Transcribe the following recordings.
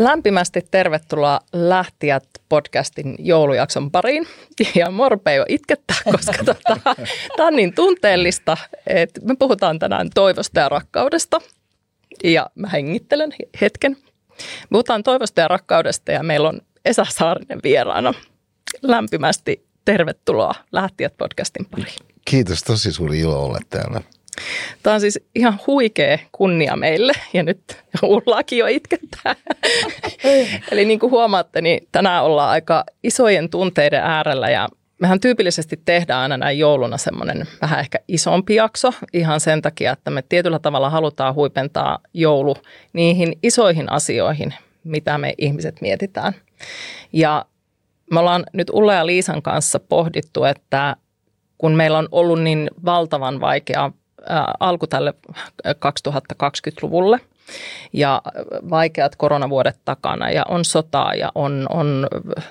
Lämpimästi tervetuloa Lähtijät podcastin joulujakson pariin. Ja Morpe jo itkettää, koska tota, tämä on niin tunteellista, että me puhutaan tänään toivosta ja rakkaudesta. Ja mä hengittelen hetken. Puhutaan toivosta ja rakkaudesta ja meillä on Esa Saarinen vieraana. Lämpimästi tervetuloa Lähtijät podcastin pariin. Kiitos, tosi suuri ilo olla täällä. Tämä on siis ihan huikea kunnia meille ja nyt Ullakin jo itkettää. Eli niin kuin huomaatte, niin tänään ollaan aika isojen tunteiden äärellä ja mehän tyypillisesti tehdään aina näin jouluna semmoinen vähän ehkä isompi jakso ihan sen takia, että me tietyllä tavalla halutaan huipentaa joulu niihin isoihin asioihin, mitä me ihmiset mietitään. Ja me ollaan nyt Ulla ja Liisan kanssa pohdittu, että kun meillä on ollut niin valtavan vaikea alku tälle 2020-luvulle ja vaikeat koronavuodet takana ja on sotaa ja on, on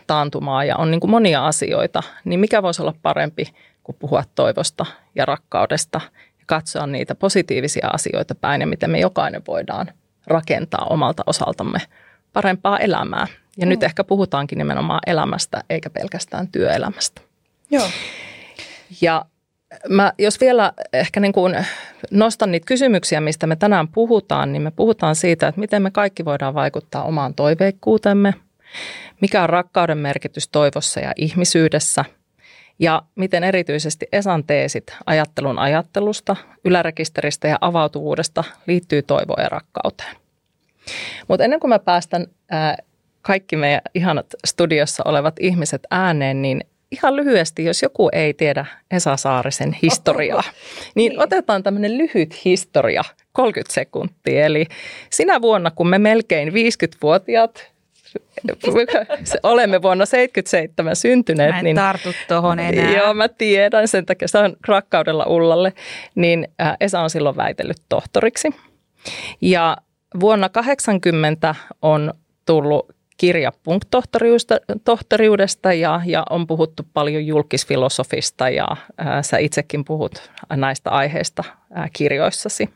taantumaa ja on niin kuin monia asioita, niin mikä voisi olla parempi kuin puhua toivosta ja rakkaudesta ja katsoa niitä positiivisia asioita päin ja miten me jokainen voidaan rakentaa omalta osaltamme parempaa elämää. Ja mm. nyt ehkä puhutaankin nimenomaan elämästä eikä pelkästään työelämästä. Joo. Ja Mä, jos vielä ehkä niin kuin nostan niitä kysymyksiä, mistä me tänään puhutaan, niin me puhutaan siitä, että miten me kaikki voidaan vaikuttaa omaan toiveikkuutemme, mikä on rakkauden merkitys toivossa ja ihmisyydessä ja miten erityisesti Esan teesit ajattelun ajattelusta, ylärekisteristä ja avautuvuudesta liittyy toivoon ja rakkauteen. Mutta ennen kuin mä päästän ää, kaikki meidän ihanat studiossa olevat ihmiset ääneen, niin ihan lyhyesti, jos joku ei tiedä Esa Saarisen historiaa, niin, niin otetaan tämmöinen lyhyt historia, 30 sekuntia. Eli sinä vuonna, kun me melkein 50-vuotiaat olemme vuonna 77 syntyneet. Mä en niin, tartu tuohon enää. Joo, mä tiedän, sen takia se on rakkaudella Ullalle. Niin Esa on silloin väitellyt tohtoriksi. Ja vuonna 80 on tullut kirja punkttohtoriudesta ja, ja on puhuttu paljon julkisfilosofista ja ää, sä itsekin puhut näistä aiheista ää, kirjoissasi.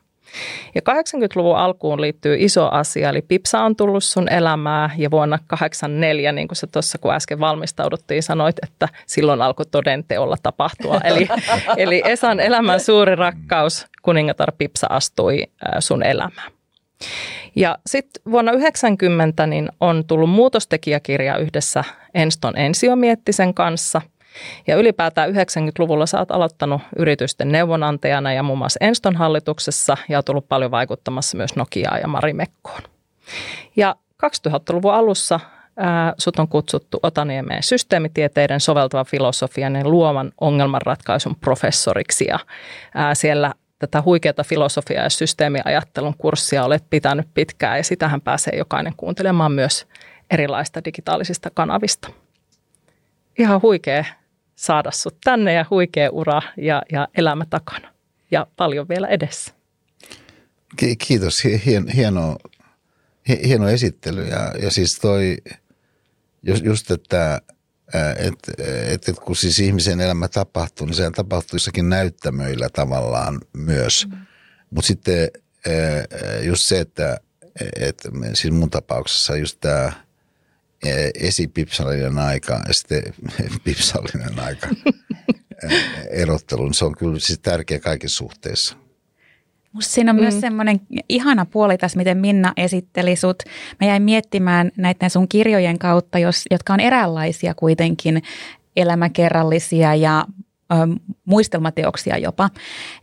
Ja 80-luvun alkuun liittyy iso asia, eli Pipsa on tullut sun elämää ja vuonna 84, niin kuin sä tuossa kun äsken valmistauduttiin, sanoit, että silloin alkoi todenteolla tapahtua. Eli, eli Esan elämän suuri rakkaus, kuningatar Pipsa astui sun elämään. Ja sitten vuonna 90 niin on tullut muutostekijäkirja yhdessä Enston Ensiomiettisen kanssa. Ja ylipäätään 90-luvulla sä oot aloittanut yritysten neuvonantajana ja muun muassa Enston hallituksessa ja oot tullut paljon vaikuttamassa myös Nokiaa ja Marimekkoon. Ja 2000-luvun alussa ää, sut on kutsuttu Otaniemeen systeemitieteiden soveltava filosofian ja luovan ongelmanratkaisun professoriksi. Ja ää, siellä tätä huikeata filosofia- ja systeemiajattelun kurssia olet pitänyt pitkään ja sitähän pääsee jokainen kuuntelemaan myös erilaista digitaalisista kanavista. Ihan huikea saada sut tänne ja huikea ura ja, ja elämä takana ja paljon vielä edessä. Kiitos, Hien, hieno, hieno esittely ja, ja siis toi just, että että et, et kun siis ihmisen elämä tapahtuu, niin se tapahtuu jossakin näyttämöillä tavallaan myös. Mm. Mutta sitten just se, että et, siis mun tapauksessa just tämä esipipsallinen aika ja sitten pipsallinen aika erottelun, niin se on kyllä siis tärkeä kaikissa suhteissa. Musta siinä on mm. myös semmoinen ihana puoli tässä, miten Minna esitteli sut. Mä jäin miettimään näitä sun kirjojen kautta, jos, jotka on eräänlaisia kuitenkin elämäkerrallisia ja ö, muistelmateoksia jopa.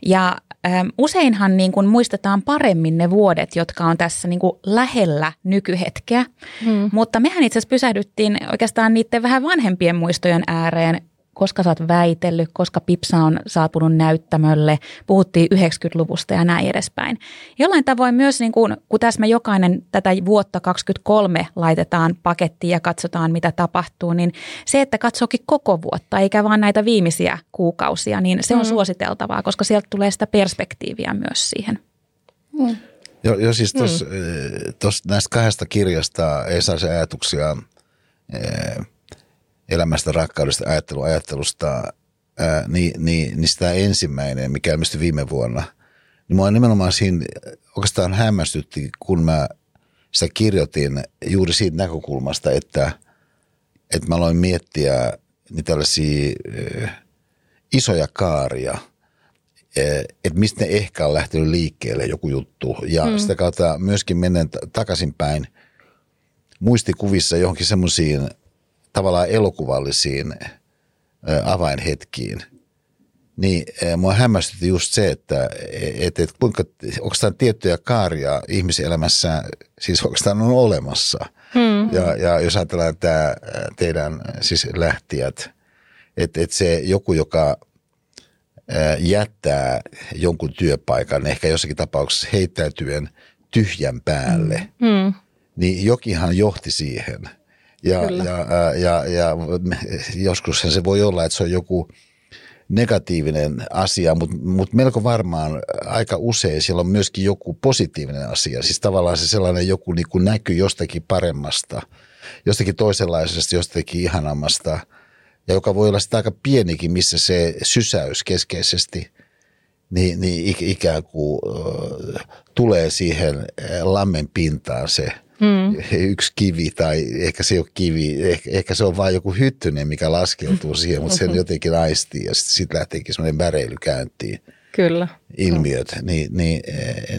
Ja ö, useinhan niin kun muistetaan paremmin ne vuodet, jotka on tässä niin lähellä nykyhetkeä. Mm. Mutta mehän itse asiassa pysähdyttiin oikeastaan niiden vähän vanhempien muistojen ääreen koska sä oot väitellyt, koska Pipsa on saapunut näyttämölle, puhuttiin 90-luvusta ja näin edespäin. Jollain tavoin myös, niin kun, kun tässä me jokainen tätä vuotta 2023 laitetaan pakettiin ja katsotaan, mitä tapahtuu, niin se, että katsokin koko vuotta, eikä vaan näitä viimeisiä kuukausia, niin se on mm. suositeltavaa, koska sieltä tulee sitä perspektiiviä myös siihen. Mm. Joo, jo, siis tos, mm. tos, näistä kahdesta kirjasta ei saa ajatuksia eh, elämästä, rakkaudesta, ajattelu, ajattelusta, ää, niin, niin, niin sitä ensimmäinen, mikä ilmestyi viime vuonna, niin mua nimenomaan siinä oikeastaan hämmästytti, kun mä sitä kirjoitin juuri siitä näkökulmasta, että, että mä aloin miettiä niin tällaisia isoja kaaria, että mistä ne ehkä on lähtenyt liikkeelle joku juttu. Ja mm. sitä kautta myöskin menen takaisinpäin muistikuvissa johonkin semmoisiin tavallaan elokuvallisiin avainhetkiin – niin mua hämmästytti just se, että et, et, kuinka, onko tämä tiettyjä kaaria ihmiselämässä, siis onko tämä on olemassa. Hmm. Ja, ja jos ajatellaan tämä teidän siis lähtijät, että et se joku, joka jättää jonkun työpaikan, ehkä jossakin tapauksessa heittäytyen tyhjän päälle, hmm. niin jokinhan johti siihen. Ja, ja, ja, ja, ja joskushan se voi olla, että se on joku – negatiivinen asia, mutta mut melko varmaan aika usein siellä on myöskin joku positiivinen asia. Siis tavallaan se sellainen joku niin kuin näkyy jostakin paremmasta, jostakin toisenlaisesta, jostakin ihanammasta, ja joka voi olla sitä aika pienikin, missä se sysäys keskeisesti niin, niin ikään kuin äh, tulee siihen lammen pintaan se – mm. yksi kivi tai ehkä se ei ole kivi, ehkä, ehkä se on vain joku hyttynen, mikä laskeutuu siihen, mutta sen jotenkin aistii ja sitten sit lähteekin semmoinen väreily käyntiin. Kyllä. Ilmiöt, mm. niin, niin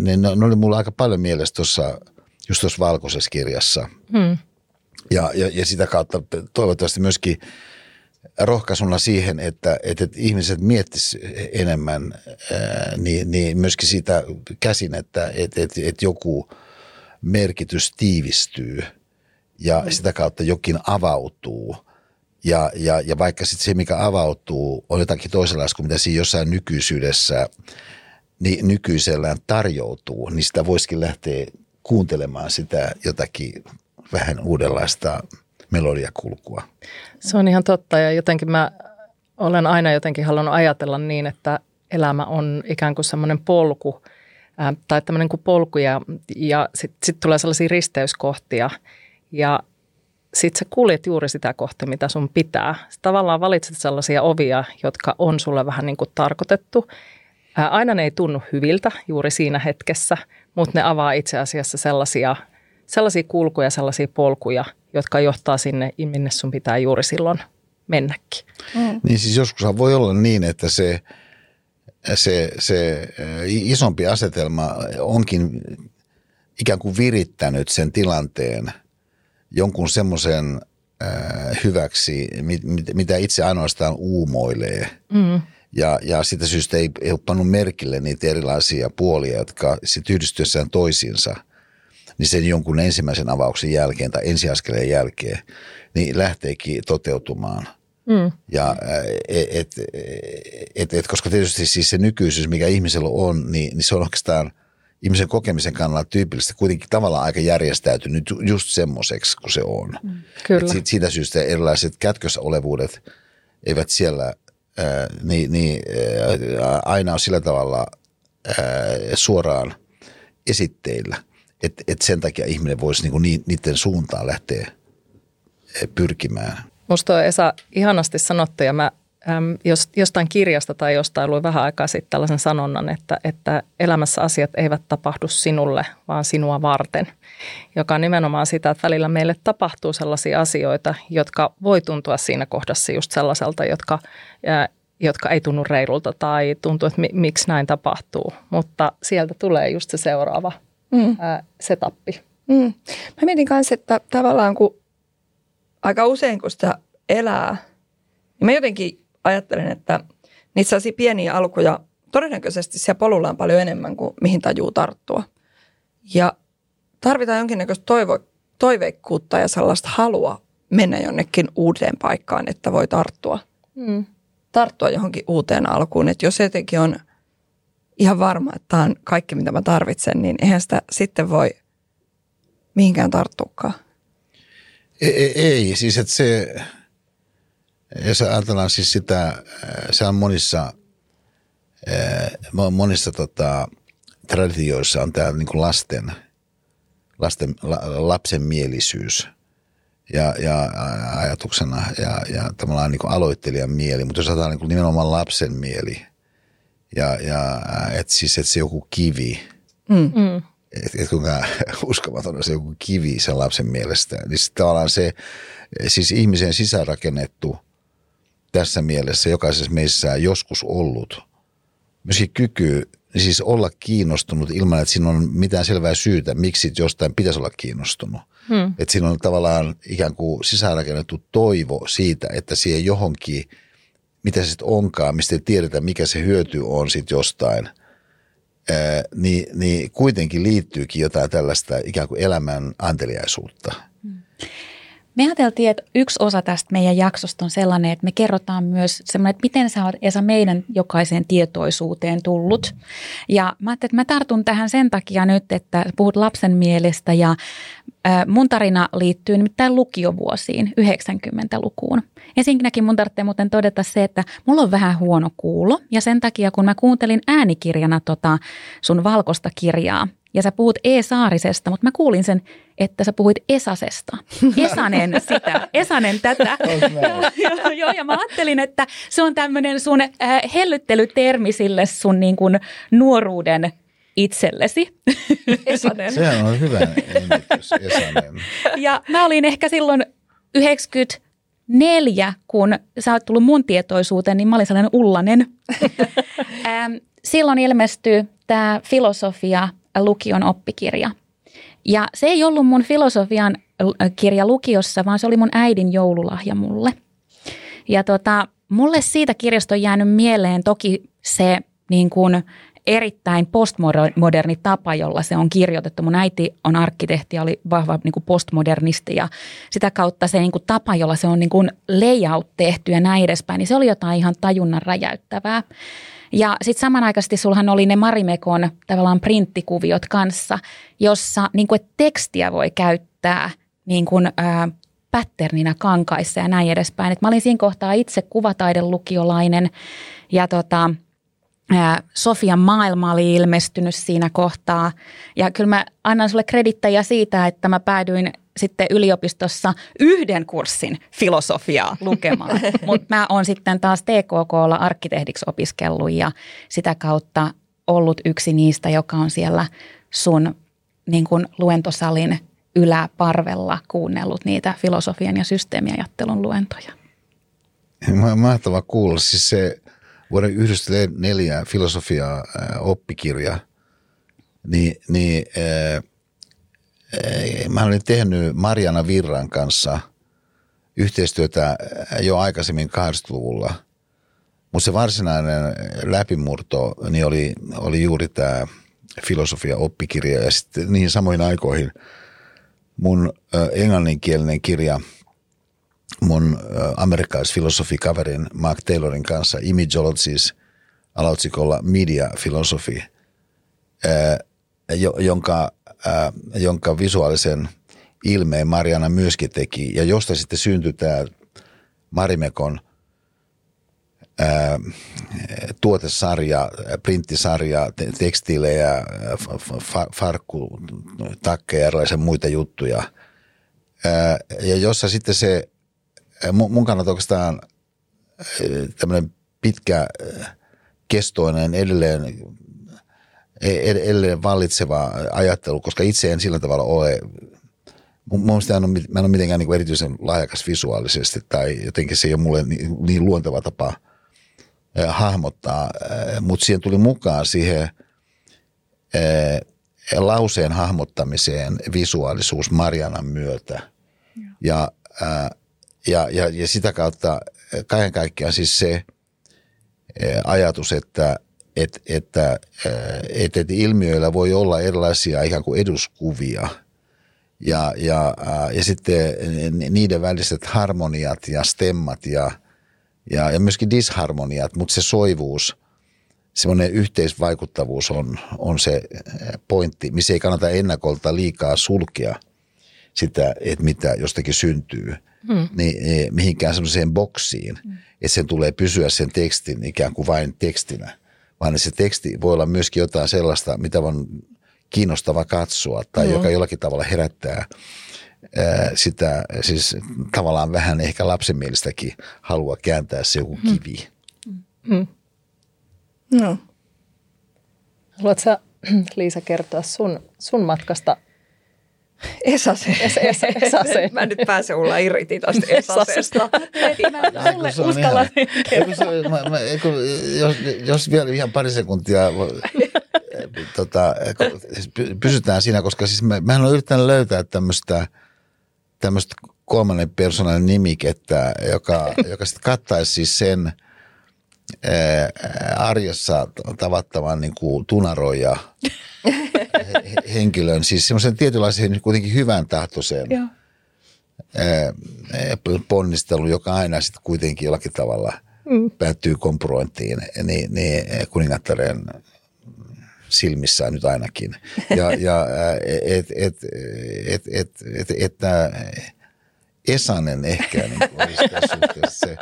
ne, ne, oli mulla aika paljon mielessä tuossa, just tuossa valkoisessa kirjassa. Mm. Ja, ja, ja sitä kautta toivottavasti myöskin rohkaisuna siihen, että, että, että ihmiset miettisivät enemmän ää, niin, niin myöskin sitä käsin, että että, että, että joku – merkitys tiivistyy ja mm. sitä kautta jokin avautuu. Ja, ja, ja vaikka sitten se, mikä avautuu, on jotakin toisenlaista kuin mitä siinä jossain nykyisyydessä niin nykyisellään tarjoutuu, niin sitä voisikin lähteä kuuntelemaan sitä jotakin vähän uudenlaista melodiakulkua. Se on ihan totta ja jotenkin mä olen aina jotenkin halunnut ajatella niin, että elämä on ikään kuin semmoinen polku – tai tämmöinen kuin polku ja, ja sitten sit tulee sellaisia risteyskohtia ja sitten sä kuljet juuri sitä kohti, mitä sun pitää. Sä tavallaan valitset sellaisia ovia, jotka on sulle vähän niin kuin tarkoitettu. Ää, aina ne ei tunnu hyviltä juuri siinä hetkessä, mutta ne avaa itse asiassa sellaisia, sellaisia kulkuja, sellaisia polkuja, jotka johtaa sinne, minne sun pitää juuri silloin mennäkin. Mm. Niin siis joskus voi olla niin, että se – se, se isompi asetelma onkin ikään kuin virittänyt sen tilanteen jonkun semmoisen hyväksi, mitä itse ainoastaan uumoilee. Mm. Ja, ja sitä syystä ei, ei ole pannut merkille niitä erilaisia puolia, jotka sitten yhdistyessään toisiinsa, niin sen jonkun ensimmäisen avauksen jälkeen tai ensiaskeleen jälkeen, niin lähteekin toteutumaan – Mm. Ja et, et, et, et, koska tietysti siis se nykyisyys, mikä ihmisellä on, niin, niin se on oikeastaan ihmisen kokemisen kannalta tyypillistä kuitenkin tavallaan aika järjestäytynyt just semmoiseksi kuin se on. Mm. Kyllä. Et siitä syystä erilaiset kätkössä olevuudet eivät siellä ää, niin, niin, ää, aina ole sillä tavalla ää, suoraan esitteillä, että et sen takia ihminen voisi niinku niiden suuntaan lähteä pyrkimään. Musta on Esa ihanasti sanottu ja mä äm, jos, jostain kirjasta tai jostain luin vähän aikaa sitten tällaisen sanonnan, että, että elämässä asiat eivät tapahdu sinulle, vaan sinua varten. Joka on nimenomaan sitä, että välillä meille tapahtuu sellaisia asioita, jotka voi tuntua siinä kohdassa just sellaiselta, jotka, ää, jotka ei tunnu reilulta tai tuntuu, että mi, miksi näin tapahtuu. Mutta sieltä tulee just se seuraava mm. ää, setappi. Mm. Mä mietin kanssa, että tavallaan kun aika usein, kun sitä elää, niin mä jotenkin ajattelen, että niitä sellaisia pieniä alkuja todennäköisesti siellä polulla on paljon enemmän kuin mihin tajuu tarttua. Ja tarvitaan jonkinnäköistä toivo, toiveikkuutta ja sellaista halua mennä jonnekin uuteen paikkaan, että voi tarttua. Mm. Tarttua johonkin uuteen alkuun. Että jos jotenkin on ihan varma, että tämä on kaikki, mitä mä tarvitsen, niin eihän sitä sitten voi mihinkään tarttukaan. Ei, ei siis että se, jos ajatellaan siis sitä, se on monissa, monissa tota, traditioissa on tämä niin lasten, lasten, lapsen mielisyys ja, ja ajatuksena ja, ja tavallaan niin aloittelijan mieli, mutta jos ajatellaan niin nimenomaan lapsen mieli ja, ja että siis että se joku kivi, mm. Että et kuinka uskomaton se joku kivi sen lapsen mielestä. Niin tavallaan se, siis ihmisen sisäänrakennettu tässä mielessä jokaisessa meissä joskus ollut. Myöskin kyky siis olla kiinnostunut ilman, että siinä on mitään selvää syytä, miksi jostain pitäisi olla kiinnostunut. Hmm. Että siinä on tavallaan ikään kuin sisäänrakennettu toivo siitä, että siihen johonkin, mitä se sitten onkaan, mistä ei tiedetä, mikä se hyöty on sitten jostain, niin, niin kuitenkin liittyykin jotain tällaista ikään kuin elämän anteliaisuutta. Hmm. Me ajateltiin, että yksi osa tästä meidän jaksosta on sellainen, että me kerrotaan myös semmoinen, että miten sä oot Esa meidän jokaiseen tietoisuuteen tullut. Ja mä ajattelin, että mä tartun tähän sen takia nyt, että puhut lapsen mielestä ja mun tarina liittyy nimittäin lukiovuosiin, 90-lukuun. Ensinnäkin mun tarvitsee muuten todeta se, että mulla on vähän huono kuulo ja sen takia kun mä kuuntelin äänikirjana tota sun valkoista kirjaa, ja sä puhut E-Saarisesta, mutta mä kuulin sen, että sä puhuit Esasesta. Esanen sitä, Esanen tätä. joo, joo, ja mä ajattelin, että se on tämmöinen sun äh, hellyttelytermi sille sun niin kuin nuoruuden itsellesi. Esanen. Sehän on hyvä nimitys, Esanen. Ja mä olin ehkä silloin 94, kun sä oot tullut mun tietoisuuteen, niin mä olin sellainen ullanen. Silloin ilmestyi tämä filosofia lukion oppikirja. Ja se ei ollut mun filosofian kirja lukiossa, vaan se oli mun äidin joululahja mulle. Ja tota, mulle siitä kirjasta on jäänyt mieleen toki se niin kuin erittäin postmoderni tapa, jolla se on kirjoitettu. Mun äiti on arkkitehti ja oli vahva niin kuin postmodernisti ja sitä kautta se niin kuin tapa, jolla se on niin kuin layout tehty ja näin edespäin, niin se oli jotain ihan tajunnan räjäyttävää. Ja sitten samanaikaisesti sulhan oli ne Marimekon tavallaan printtikuviot kanssa, jossa niin kuin, tekstiä voi käyttää niin kuin, ää, patternina kankaissa ja näin edespäin. Et mä olin siinä kohtaa itse kuvataidelukiolainen ja tota, Sofian maailma oli ilmestynyt siinä kohtaa. Ja kyllä mä annan sulle kredittäjä siitä, että mä päädyin sitten yliopistossa yhden kurssin filosofiaa lukemaan. Mutta mä oon sitten taas TKKlla arkkitehdiksi opiskellut ja sitä kautta ollut yksi niistä, joka on siellä sun niin kuin luentosalin yläparvella kuunnellut niitä filosofian ja systeemiajattelun luentoja. Mahtava kuulla. Siis se vuoden 1994 filosofia oppikirja, niin, niin äh, mä olin tehnyt Mariana Virran kanssa yhteistyötä jo aikaisemmin 80-luvulla, mutta se varsinainen läpimurto niin oli, oli juuri tämä filosofia oppikirja ja sitten niihin samoihin aikoihin mun englanninkielinen kirja mun amerikkalaisfilosofikaverin Mark Taylorin kanssa Imagologies alaotsikolla Media Philosophy, jonka ää, jonka visuaalisen ilmeen Mariana myöskin teki ja josta sitten syntyi tämä Marimekon ää, tuotesarja, printtisarja, tekstiilejä, farkku, takkeja ja erilaisia muita juttuja. Ää, ja jossa sitten se, mun kannalta oikeastaan tämmöinen pitkä kestoinen edelleen edelleen vallitseva ajattelu, koska itse en sillä tavalla ole Mun mielestä en ole, mä en ole mitenkään niin erityisen lahjakas visuaalisesti tai jotenkin se ei ole mulle niin, niin luonteva tapa hahmottaa, mutta siihen tuli mukaan siihen lauseen hahmottamiseen visuaalisuus Marianan myötä. Ja, ja, ja, ja sitä kautta kaiken kaikkiaan siis se ajatus, että – että, että, että, että ilmiöillä voi olla erilaisia ikään kuin eduskuvia ja, ja, ja sitten niiden väliset harmoniat ja stemmat ja, ja, ja myöskin disharmoniat, mutta se soivuus, semmoinen yhteisvaikuttavuus on, on se pointti, missä ei kannata ennakolta liikaa sulkea sitä, että mitä jostakin syntyy, hmm. niin mihinkään semmoiseen boksiin, hmm. että sen tulee pysyä sen tekstin ikään kuin vain tekstinä vaan se teksti voi olla myöskin jotain sellaista, mitä on kiinnostava katsoa tai mm. joka jollakin tavalla herättää ää, sitä siis tavallaan vähän ehkä lapsenmielistäkin halua kääntää se joku kivi. Mm. No. Haluatko Liisa kertoa sun, sun matkasta Esase. Es, es, esase. Mä nyt pääsen olla irriti tästä Esasesta. Sulle uskallan jos, jos vielä ihan pari sekuntia tota, siis pysytään siinä, koska siis mä, mähän olen yrittänyt löytää tämmöistä tämmöistä kolmannen persoonan nimikettä, joka, joka sitten kattaisi siis sen ää, arjessa tavattavan niin kuin tunaroja henkilön, siis semmoisen tietynlaisen kuitenkin hyvän tahtoisen Joo. ponnistelu, joka aina sitten kuitenkin jollakin tavalla mm. päättyy komproenttiin, niin, niin kuningattaren silmissä nyt ainakin. Ja, ja et, et, et, et, et, että Esanen ehkä niin se.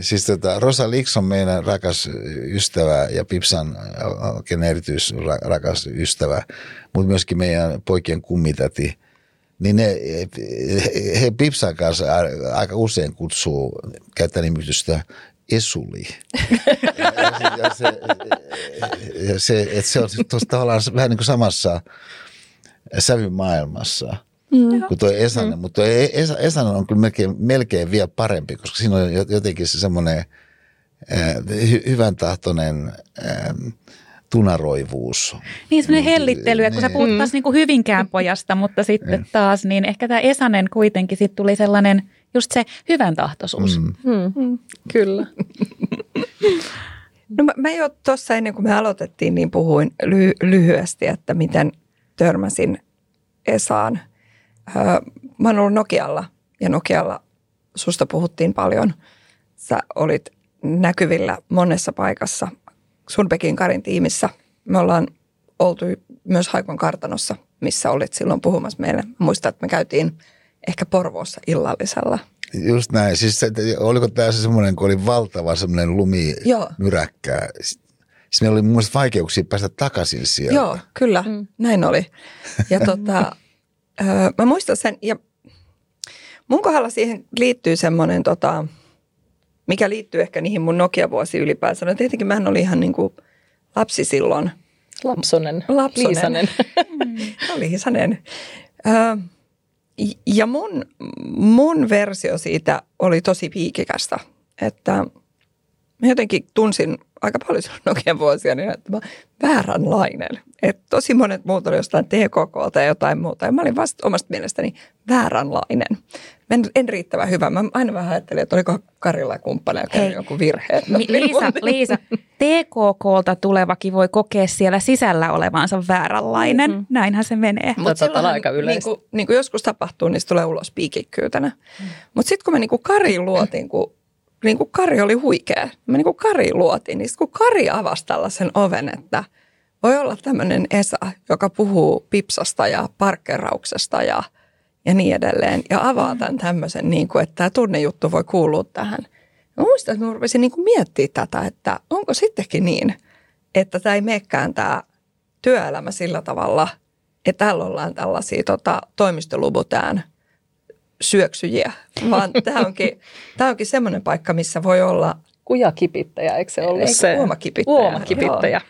Siis tota, Rosa Liksom meidän rakas ystävä ja Pipsan oikein erityisrakas ystävä, mutta myöskin meidän poikien kummitäti, niin ne, he Pipsan kanssa aika usein kutsuu käyttää nimitystä esuli. Ja, ja, se, ja se, se on tavallaan vähän niin kuin samassa sävymaailmassa mm. kuin tuo Esanen. Mm. Mutta tuo Esa, Esanen on kyllä melkein, melkein vielä parempi, koska siinä on jotenkin se semmoinen äh, hy, hyvän tahtoinen äh, tunaroivuus. Niin semmoinen hellittely, että kun sä puhut taas niin kuin Hyvinkään pojasta, mutta sitten niin. taas, niin ehkä tämä Esanen kuitenkin sitten tuli sellainen – just se hyvän tahtoisuus. Mm. Mm. Mm. Kyllä. no mä, mä jo tuossa ennen kuin me aloitettiin, niin puhuin ly- lyhyesti, että miten törmäsin Esaan. Öö, mä oon ollut Nokialla ja Nokialla susta puhuttiin paljon. Sä olit näkyvillä monessa paikassa Sunpekin Karin tiimissä. Me ollaan oltu myös Haikon kartanossa, missä olit silloin puhumassa meille. Muistan, että me käytiin – ehkä Porvoossa illallisella. Just näin. Siis se, oliko tämä se semmoinen, kun oli valtava semmoinen lumimyräkkä. Siis meillä oli mun mielestä vaikeuksia päästä takaisin sieltä. Joo, kyllä. Mm. Näin oli. Ja tota, ö, mä muistan sen, ja mun kohdalla siihen liittyy semmoinen, tota, mikä liittyy ehkä niihin mun Nokia-vuosiin ylipäänsä. No tietenkin mä olin ihan niin kuin lapsi silloin. Lapsonen. Lapsonen. Liisanen. Liisanen. Ö, ja mun, mun versio siitä oli tosi piikikästä, että mä jotenkin tunsin aika paljon silloin Nokian vuosia, niin että mä vääränlainen. Että tosi monet muut oli jostain TKK tai jotain muuta. Ja mä olin vasta omasta mielestäni vääränlainen. Mä en, en riittävän hyvä. Mä aina vähän ajattelin, että oliko Karilla kumppaneilla Hei. joku virhe. Mi- Liisa, Liisa, TKKlta tulevakin voi kokea siellä sisällä olevansa vääränlainen. Mm-hmm. Näinhän se menee. Mutta tota, aika yleistä. Niin kuin, niin kuin joskus tapahtuu, niin se tulee ulos piikikkyytänä. Mm. Mutta sitten kun mä niin kuin Kariin luotin, kun niin kuin Kari oli huikea. Mä niin kuin Kari luotiin, niin kun Kari avasi tällaisen oven, että voi olla tämmöinen Esa, joka puhuu pipsasta ja parkkerauksesta ja, ja niin edelleen. Ja avaa tämän tämmöisen, niin kuin, että tämä tunnejuttu voi kuulua tähän. Mä muistan, että mä rupesin niin kuin miettimään tätä, että onko sittenkin niin, että tämä ei meekään tämä työelämä sillä tavalla, että täällä ollaan tällaisia tota, toimistolubutään – syöksyjiä, vaan tämä onkin, tämä onkin semmoinen paikka, missä voi olla... Kujakipittäjä, eikö se ollut eikö se? Uomakipittäjä. Uomakipittäjä.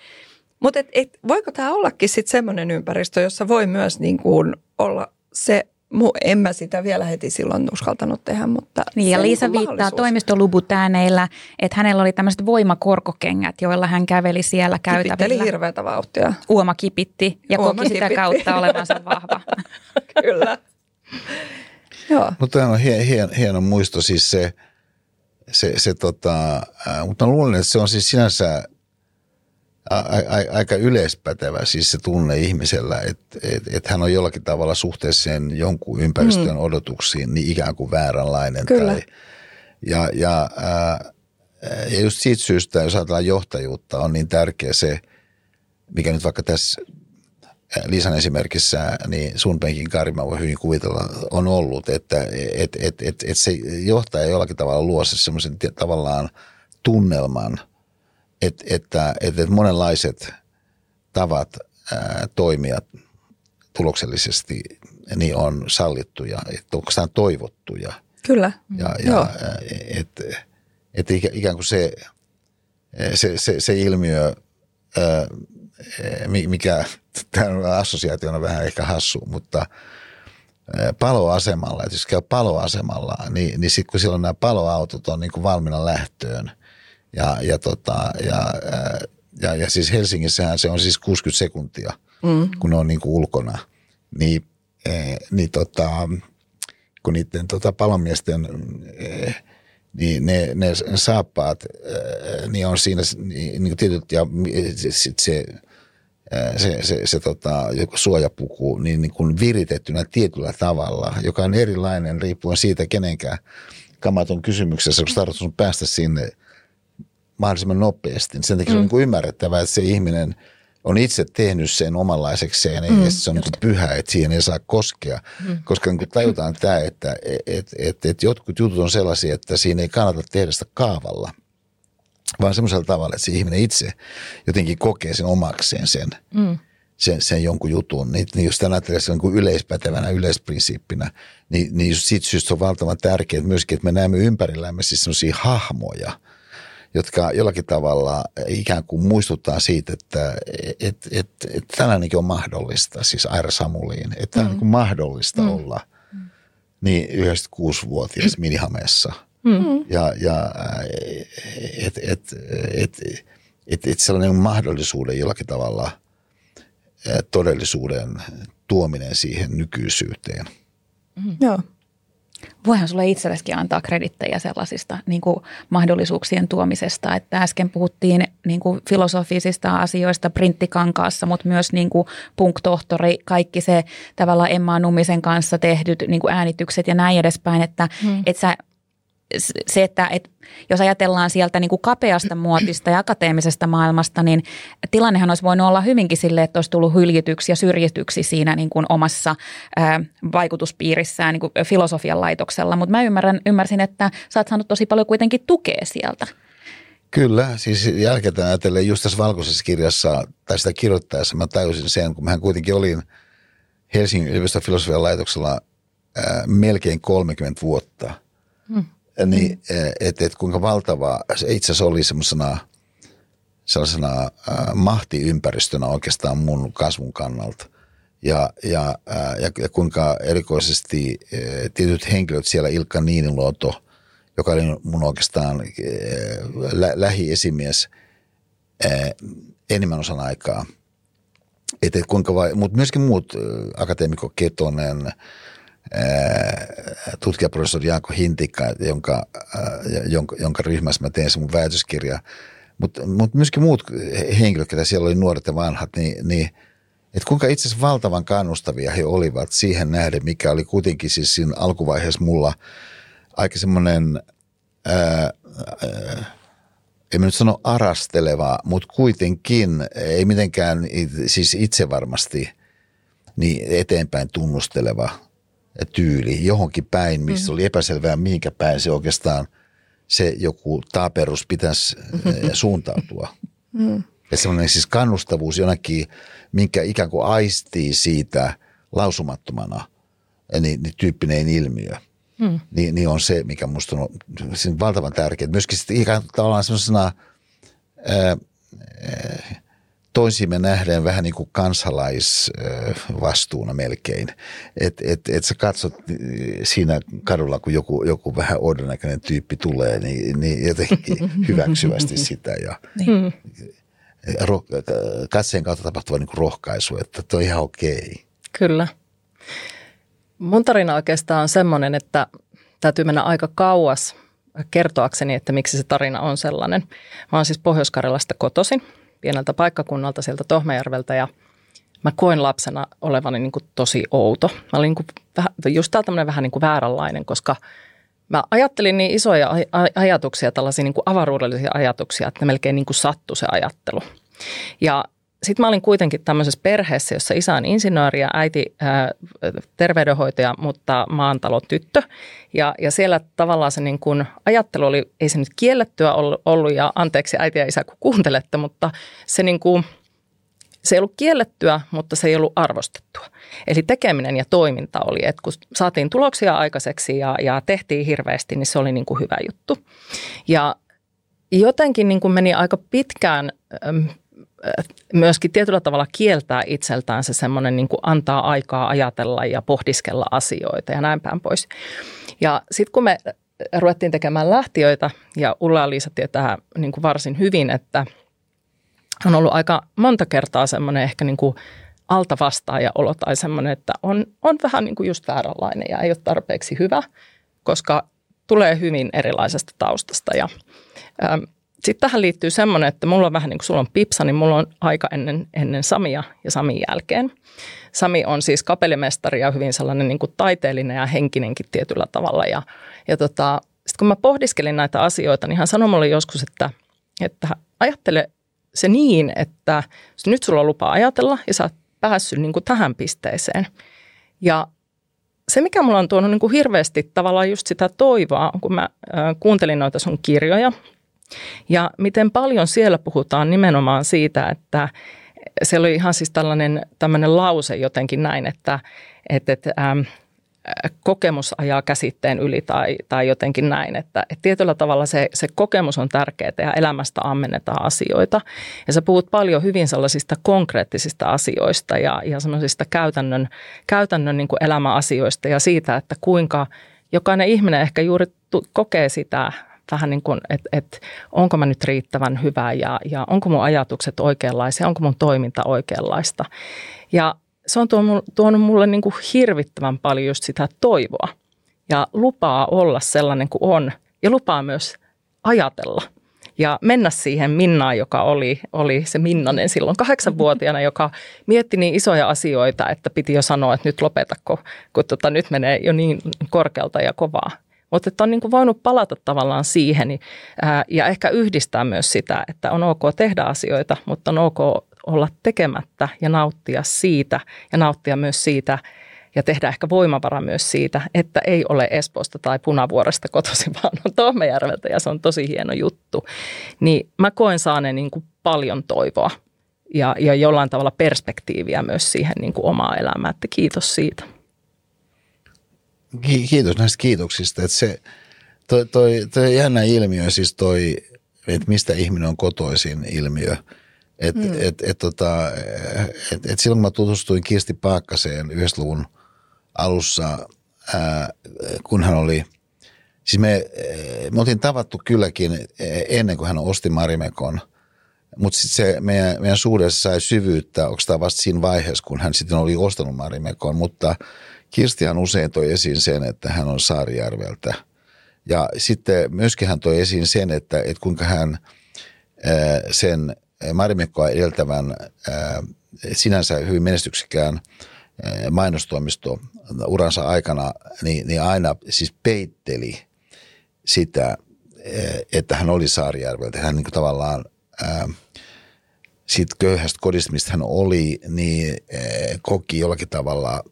Mutta et, et, voiko tämä ollakin sitten semmoinen ympäristö, jossa voi myös niin kuin olla se en mä sitä vielä heti silloin uskaltanut tehdä, mutta Niin ja Liisa niin viittaa toimistolubutääneillä, että hänellä oli tämmöiset voimakorkokengät, joilla hän käveli siellä käytävillä. Kipitteli hirveätä vauhtia. Uoma kipitti ja Uoma koki kipitti. sitä kautta olevansa vahva. Kyllä. Joo. Mutta on hieno, hieno, hieno muisto siis se, se, se tota, äh, mutta mä luulen, että se on siis sinänsä a, a, aika yleispätevä siis se tunne ihmisellä, että et, et hän on jollakin tavalla suhteessa sen jonkun ympäristön mm. odotuksiin niin ikään kuin vääränlainen. Kyllä. Tai, ja, ja, ää, ja just siitä syystä, jos ajatellaan johtajuutta, on niin tärkeä se, mikä nyt vaikka tässä Liisan esimerkissä, niin sun penkin karima voi hyvin kuvitella, on ollut, että et, et, et, et se johtaja jollakin tavalla luo se semmoisen tavallaan tunnelman, että, että, että monenlaiset tavat ää, toimia tuloksellisesti niin on sallittuja, että onko tämä toivottuja. Kyllä. Ja, ja että et ikään kuin se, se, se, se ilmiö, mikä tämä assosiaatio on vähän ehkä hassu, mutta paloasemalla, että jos käy paloasemalla, niin, niin sitten kun silloin nämä paloautot on niin kuin valmiina lähtöön ja, ja, tota, ja, ja, ja siis Helsingissähän se on siis 60 sekuntia, mm. kun ne on niin kuin ulkona, niin, niin tota, kun niiden tota palomiesten niin ne, ne saappaat, niin on siinä niin, niin tietyt ja sit se, se, se, se tota, joku suojapuku niin, niin kuin viritettynä tietyllä tavalla, joka on erilainen riippuen siitä, kenenkään kamat on kysymyksessä, kun tarvitsisi päästä sinne mahdollisimman nopeasti. Sen takia mm. se on mm. niin kuin ymmärrettävää, että se ihminen – on itse tehnyt sen omanlaisekseen mm, ja se on niin pyhä, että siihen ei saa koskea. Mm. Koska niin tajutaan tämä, että et, et, et jotkut jutut on sellaisia, että siinä ei kannata tehdä sitä kaavalla, vaan semmoisella tavalla, että se ihminen itse jotenkin kokee sen omakseen sen. Mm sen, sen jonkun jutun, niin, niin jos tämä ajattelee sen niin yleispätevänä, yleisprinsiippinä, niin, niin just siitä syystä on valtavan tärkeää myöskin, että me näemme ympärillämme siis sellaisia hahmoja, jotka jollakin tavalla ikään kuin muistuttaa siitä, että et, et, et tällainenkin on mahdollista, siis Aira Samuliin, että mm. on niin mahdollista mm. olla niin 96-vuotias Minihameessa. Mm. Ja, ja että et, et, et, et, et sellainen mahdollisuuden jollakin tavalla todellisuuden tuominen siihen nykyisyyteen. Mm. Joo. Voihan sulle itselleskin antaa kredittejä sellaisista niin kuin mahdollisuuksien tuomisesta, että äsken puhuttiin niin kuin filosofisista asioista printtikankaassa, mutta myös niin kuin punk-tohtori, kaikki se tavallaan Emma Nummisen kanssa tehdyt niin kuin äänitykset ja näin edespäin, että hmm. et sä se, että, että jos ajatellaan sieltä niin kuin kapeasta muotista ja akateemisesta maailmasta, niin tilannehan olisi voinut olla hyvinkin sille, että olisi tullut hyljityksi ja syrjityksi siinä niin kuin omassa ää, vaikutuspiirissään niin kuin filosofian laitoksella. Mutta mä ymmärrän, ymmärsin, että sä oot saanut tosi paljon kuitenkin tukea sieltä. Kyllä, siis jälkeen ajatellen just tässä valkoisessa kirjassa tai sitä kirjoittaessa mä tajusin sen, kun mä kuitenkin olin Helsingin yliopiston filosofian laitoksella ää, melkein 30 vuotta. Hmm niin mm. että et kuinka valtava se itse asiassa oli semmoisena sellaisena äh, mahtiympäristönä oikeastaan mun kasvun kannalta. Ja, ja, äh, ja, ja kuinka erikoisesti äh, tietyt henkilöt siellä, Ilkka Niiniluoto, joka oli mun oikeastaan äh, lä- lähiesimies äh, enemmän osan aikaa. Et, et kuinka vai, mutta myöskin muut, äh, akateemikko Ketonen, tutkijaprofessori Jaakko Hintikka, jonka, jonka, jonka ryhmässä mä teen se mun väitöskirja, mutta mut myöskin muut henkilöt, ketä siellä oli nuoret ja vanhat, niin, niin että kuinka itse asiassa valtavan kannustavia he olivat siihen nähden, mikä oli kuitenkin siis siinä alkuvaiheessa mulla aika semmoinen, en mä nyt sano arasteleva, mutta kuitenkin ei mitenkään siis itse varmasti niin eteenpäin tunnusteleva tyyli johonkin päin, missä mm. oli epäselvää, mihinkä päin se oikeastaan se joku taaperus pitäisi mm-hmm. suuntautua. Mm. Ja semmoinen siis kannustavuus jonakin, minkä ikään kuin aistii siitä lausumattomana, niin, niin tyyppinen ilmiö. Mm. Niin, niin on se, mikä minusta on valtavan tärkeää. Myöskin sitten ikään kuin tavallaan semmoisena ää, ää, toisimme nähden vähän niin kuin kansalaisvastuuna melkein. Että et, et sä katsot siinä kadulla, kun joku, joku vähän oudonnäköinen tyyppi tulee, niin, niin jotenkin hyväksyvästi sitä ja niin. ro, katseen kautta tapahtuva niin kuin rohkaisu, että toi on ihan okei. Kyllä. Mun tarina oikeastaan on semmoinen, että täytyy mennä aika kauas kertoakseni, että miksi se tarina on sellainen. Mä oon siis Pohjois-Karjalasta kotoisin – pieneltä paikkakunnalta sieltä Tohmajärveltä ja mä koin lapsena olevani niin kuin tosi outo. Mä olin niin kuin vähän, just tämmöinen vähän niin kuin vääränlainen, koska mä ajattelin niin isoja ajatuksia, tällaisia niin kuin avaruudellisia ajatuksia, että melkein niin kuin sattui se ajattelu. Ja sitten mä olin kuitenkin tämmöisessä perheessä, jossa isä on insinööri ja äiti ää, terveydenhoitaja, mutta maantalon tyttö. Ja, ja siellä tavallaan se niin kun ajattelu oli, ei se nyt kiellettyä ollut, ja anteeksi äiti ja isä kun kuuntelette, mutta se niin kuin, se ei ollut kiellettyä, mutta se ei ollut arvostettua. Eli tekeminen ja toiminta oli, että kun saatiin tuloksia aikaiseksi ja, ja tehtiin hirveästi, niin se oli niin kuin hyvä juttu. Ja jotenkin niin kuin meni aika pitkään myöskin tietyllä tavalla kieltää itseltään se semmoinen niin antaa aikaa ajatella ja pohdiskella asioita ja näin päin pois. Ja sitten kun me ruvettiin tekemään lähtiöitä ja Ulla ja Liisa tietää niin kuin varsin hyvin, että on ollut aika monta kertaa semmoinen ehkä niin kuin alta vastaaja olo tai semmoinen, että on, on vähän niin kuin just vääränlainen ja ei ole tarpeeksi hyvä, koska tulee hyvin erilaisesta taustasta. Ja, sitten tähän liittyy semmoinen, että mulla on vähän niin kuin sulla on Pipsa, niin mulla on aika ennen, ennen Samia ja Samin jälkeen. Sami on siis kapellimestari ja hyvin sellainen niin kuin taiteellinen ja henkinenkin tietyllä tavalla. Ja, ja tota, sitten kun mä pohdiskelin näitä asioita, niin hän sanoi mulle joskus, että, että ajattele se niin, että nyt sulla on lupa ajatella ja sä oot päässyt niin kuin tähän pisteeseen. Ja se, mikä mulla on tuonut niin kuin hirveästi tavallaan just sitä toivoa, kun mä kuuntelin noita sun kirjoja ja miten paljon siellä puhutaan nimenomaan siitä, että siellä oli ihan siis tällainen tämmöinen lause jotenkin näin, että, että, että ähm, kokemus ajaa käsitteen yli tai, tai jotenkin näin. Että, että tietyllä tavalla se, se kokemus on tärkeää ja elämästä ammennetaan asioita. Ja sä puhut paljon hyvin sellaisista konkreettisista asioista ja, ja sellaisista käytännön, käytännön niin elämäasioista ja siitä, että kuinka jokainen ihminen ehkä juuri kokee sitä vähän niin kuin, että, että onko mä nyt riittävän hyvä ja, ja onko mun ajatukset oikeanlaisia, onko mun toiminta oikeanlaista. Ja se on tuonut, tuonut mulle niin kuin hirvittävän paljon just sitä toivoa ja lupaa olla sellainen kuin on ja lupaa myös ajatella ja mennä siihen Minnaan, joka oli, oli se Minnanen silloin kahdeksanvuotiaana, joka mietti niin isoja asioita, että piti jo sanoa, että nyt lopeta, kun, kun tota, nyt menee jo niin korkealta ja kovaa. Mutta että on niin kuin voinut palata tavallaan siihen ää, ja ehkä yhdistää myös sitä, että on ok tehdä asioita, mutta on ok olla tekemättä ja nauttia siitä ja nauttia myös siitä ja tehdä ehkä voimavara myös siitä, että ei ole Espoosta tai Punavuoresta kotoisin, vaan on Tohmejärveltä ja se on tosi hieno juttu. Niin mä koen saaneen niin kuin paljon toivoa ja, ja jollain tavalla perspektiiviä myös siihen niin kuin omaa elämään, että kiitos siitä. Kiitos näistä kiitoksista. Että se, toi, toi, toi jännä ilmiö, siis toi, että mistä ihminen on kotoisin ilmiö – et, mm. et, et, tota, et, et silloin kun mä tutustuin Kirsti Paakkaseen 90-luvun alussa, ää, kun hän oli, siis me, me oltiin tavattu kylläkin ennen kuin hän osti Marimekon, mutta sitten se meidän, meidän suhdessa sai syvyyttä oikeastaan vasta siinä vaiheessa, kun hän sitten oli ostanut Marimekon, mutta Kirstihan usein toi esiin sen, että hän on Saarijärveltä. Ja sitten myöskin hän toi esiin sen, että, että kuinka hän sen Marimekkoa edeltävän sinänsä hyvin menestyksekään mainostoimisto uransa aikana, niin, niin aina siis peitteli sitä, että hän oli Saarijärveltä. Hän niin tavallaan siitä köyhästä kodista, mistä hän oli, niin koki jollakin tavalla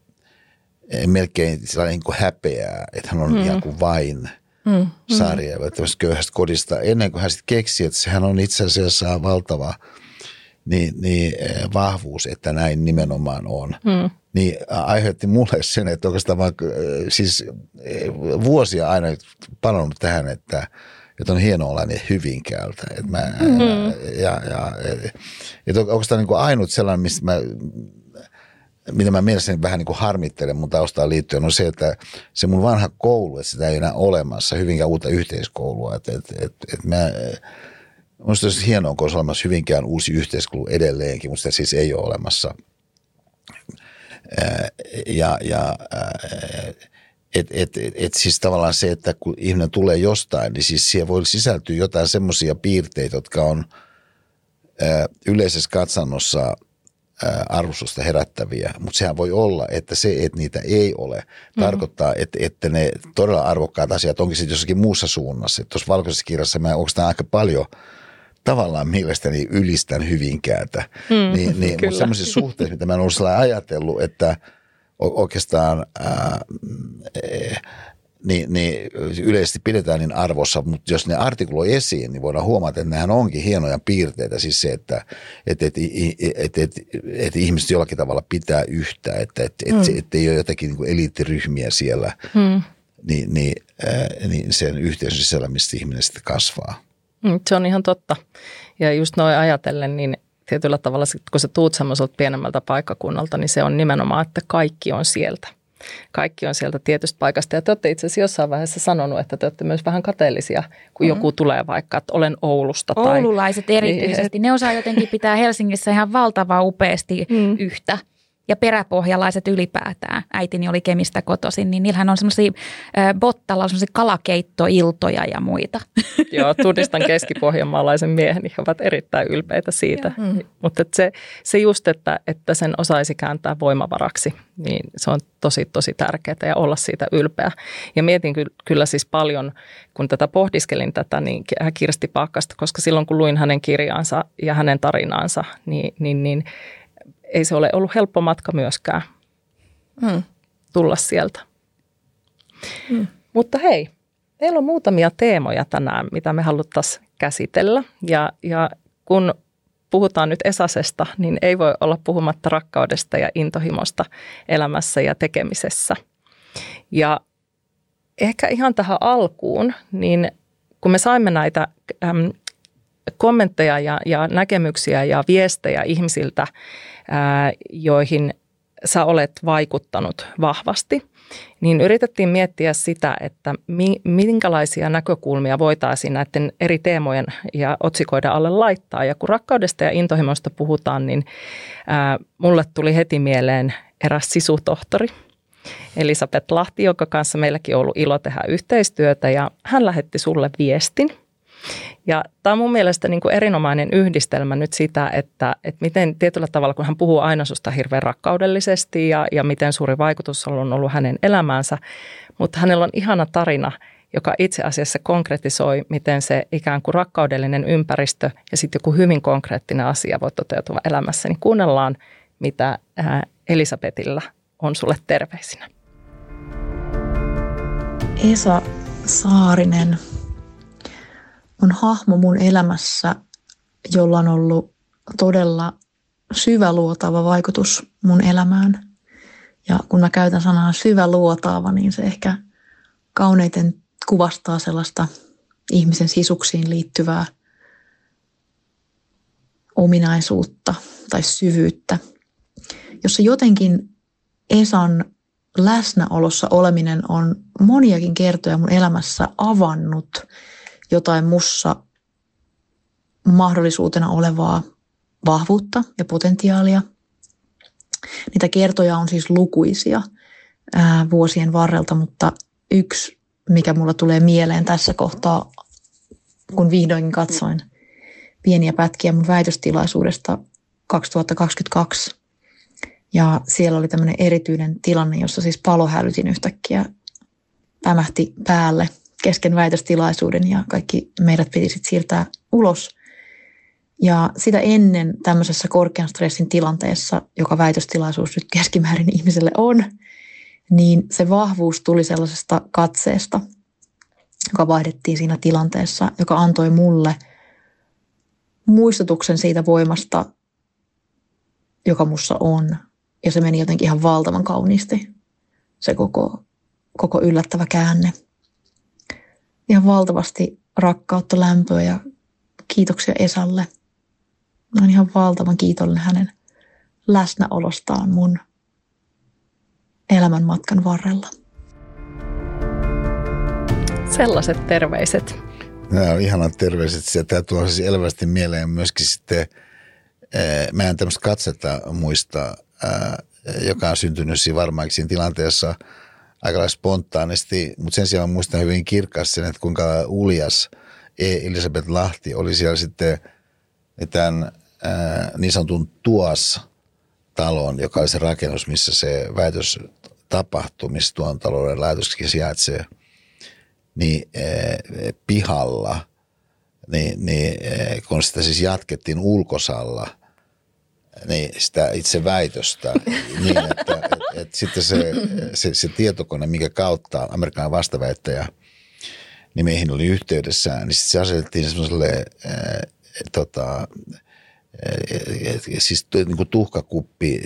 melkein sellainen niin kuin häpeää, että hän on mm. ihan kuin vain – mm, mm. Saarijärveltä, tämmöisestä köyhästä kodista, ennen kuin hän sitten keksi, että sehän on itse asiassa valtava niin, niin eh, vahvuus, että näin nimenomaan on. Mm. Niin aiheutti mulle sen, että oikeastaan vaan, eh, siis eh, vuosia aina palannut tähän, että, että on hieno olla niin Hyvinkäältä. Että mä, mm-hmm. ja, ja, että oikeastaan niin kuin ainut sellainen, mistä mä mitä mä mielestäni vähän niin kuin harmittelen mun taustaan liittyen, on se, että se mun vanha koulu, että sitä ei enää olemassa, hyvinkään uutta yhteiskoulua. Että, että, että, että mä, Minusta olisi hienoa, kun olisi olemassa hyvinkään uusi yhteiskoulu edelleenkin, mutta sitä siis ei ole olemassa. Ja, ja et, et, et, et siis tavallaan se, että kun ihminen tulee jostain, niin siis siihen voi sisältyä jotain semmoisia piirteitä, jotka on yleisessä katsannossa – arvostusta herättäviä, mutta sehän voi olla, että se, että niitä ei ole, mm-hmm. tarkoittaa, että, että ne todella arvokkaat asiat onkin sitten jossakin muussa suunnassa. Tuossa valkoisessa kirjassa mä onko aika paljon tavallaan mielestäni ylistän hyvinkäätä. Mm, niin, niin, mutta sellaisissa suhteissa, mitä mä en ollut ajatellut, että oikeastaan ää, niin, niin yleisesti pidetään niin arvossa, mutta jos ne artikuloi esiin, niin voidaan huomata, että nehän onkin hienoja piirteitä. Siis se, että et, et, et, et, et ihmiset jollakin tavalla pitää yhtä, että et, et, mm. et ei ole jotakin niin eliittiryhmiä siellä, mm. niin, niin, äh, niin sen yhteisön sisällä, mistä ihminen sitten kasvaa. Mm, se on ihan totta. Ja just noin ajatellen, niin tietyllä tavalla, kun sä tuut semmoiselta pienemmältä paikkakunnalta, niin se on nimenomaan, että kaikki on sieltä. Kaikki on sieltä tietystä paikasta. Ja te olette itse asiassa jossain vaiheessa sanonut, että te olette myös vähän kateellisia, kun mm-hmm. joku tulee vaikka, että olen Oulusta. Tai, Oululaiset erityisesti. Niin, ne osaa jotenkin pitää Helsingissä ihan valtava upeasti mm. yhtä ja peräpohjalaiset ylipäätään, äitini oli Kemistä kotoisin, niin niillähän on semmoisia Bottalla on semmoisia kalakeittoiltoja ja muita. Joo, tunnistan keskipohjanmaalaisen miehen, he ovat erittäin ylpeitä siitä. Mm. Mutta se, se just, että, että sen osaisi kääntää voimavaraksi, niin se on tosi, tosi tärkeää ja olla siitä ylpeä. Ja mietin kyllä siis paljon, kun tätä pohdiskelin tätä, niin Kirsti Paakkasta, koska silloin kun luin hänen kirjaansa ja hänen tarinaansa, niin, niin, niin ei se ole ollut helppo matka myöskään mm. tulla sieltä. Mm. Mutta hei, meillä on muutamia teemoja tänään, mitä me haluttaisiin käsitellä. Ja, ja kun puhutaan nyt Esasesta, niin ei voi olla puhumatta rakkaudesta ja intohimosta elämässä ja tekemisessä. Ja ehkä ihan tähän alkuun, niin kun me saimme näitä äm, kommentteja ja, ja näkemyksiä ja viestejä ihmisiltä, joihin sä olet vaikuttanut vahvasti, niin yritettiin miettiä sitä, että minkälaisia näkökulmia voitaisiin näiden eri teemojen ja otsikoiden alle laittaa. Ja kun rakkaudesta ja intohimosta puhutaan, niin mulle tuli heti mieleen eräs sisutohtori, Elisabeth Lahti, jonka kanssa meilläkin on ollut ilo tehdä yhteistyötä ja hän lähetti sulle viestin – ja tämä on mun mielestä niin kuin erinomainen yhdistelmä nyt sitä, että, että miten tietyllä tavalla, kun hän puhuu aina susta hirveän rakkaudellisesti ja, ja miten suuri vaikutus on ollut hänen elämäänsä, mutta hänellä on ihana tarina, joka itse asiassa konkretisoi, miten se ikään kuin rakkaudellinen ympäristö ja sitten joku hyvin konkreettinen asia voi toteutua elämässä. Niin kuunnellaan, mitä Elisabetilla on sulle terveisinä. Esa Saarinen on hahmo mun elämässä, jolla on ollut todella syvä luotaava vaikutus mun elämään. Ja kun mä käytän sanaa syvä luotaava, niin se ehkä kauneiten kuvastaa sellaista ihmisen sisuksiin liittyvää ominaisuutta tai syvyyttä, jossa jotenkin Esan läsnäolossa oleminen on moniakin kertoja mun elämässä avannut jotain mussa mahdollisuutena olevaa vahvuutta ja potentiaalia. Niitä kertoja on siis lukuisia ää, vuosien varrelta, mutta yksi, mikä mulla tulee mieleen tässä kohtaa, kun vihdoinkin katsoin pieniä pätkiä mun väitöstilaisuudesta 2022. Ja siellä oli tämmöinen erityinen tilanne, jossa siis palohälytin yhtäkkiä pämähti päälle – kesken väitöstilaisuuden ja kaikki meidät piti sitten siirtää ulos. Ja sitä ennen tämmöisessä korkean stressin tilanteessa, joka väitöstilaisuus nyt keskimäärin ihmiselle on, niin se vahvuus tuli sellaisesta katseesta, joka vaihdettiin siinä tilanteessa, joka antoi mulle muistutuksen siitä voimasta, joka mussa on. Ja se meni jotenkin ihan valtavan kauniisti, se koko, koko yllättävä käänne ihan valtavasti rakkautta, lämpöä ja kiitoksia Esalle. Mä olen ihan valtavan kiitollinen hänen läsnäolostaan mun elämän matkan varrella. Sellaiset terveiset. Nämä on ihanat terveiset. Tämä tuo siis elävästi mieleen myöskin sitten, mä en tämmöistä katsetta muista, joka on syntynyt siinä varmaan siinä tilanteessa – aika spontaanisti, mutta sen sijaan muistan hyvin kirkkaasti sen, että kuinka uljas e. Elisabeth Lahti oli siellä sitten tämän ää, niin sanotun tuas talon, joka oli se rakennus, missä se väitös tapahtui, missä tuon talouden laitoskin sijaitsee, niin ää, pihalla, niin, niin ää, kun sitä siis jatkettiin ulkosalla – niin sitä itse väitöstä. Niin, että et, et sitten se, se, se tietokone, mikä kautta Amerikan vastaväittäjä, niin meihin oli yhteydessä, niin sitten se asetettiin semmoiselle tota, ää, siis niin kuin tuhkakuppi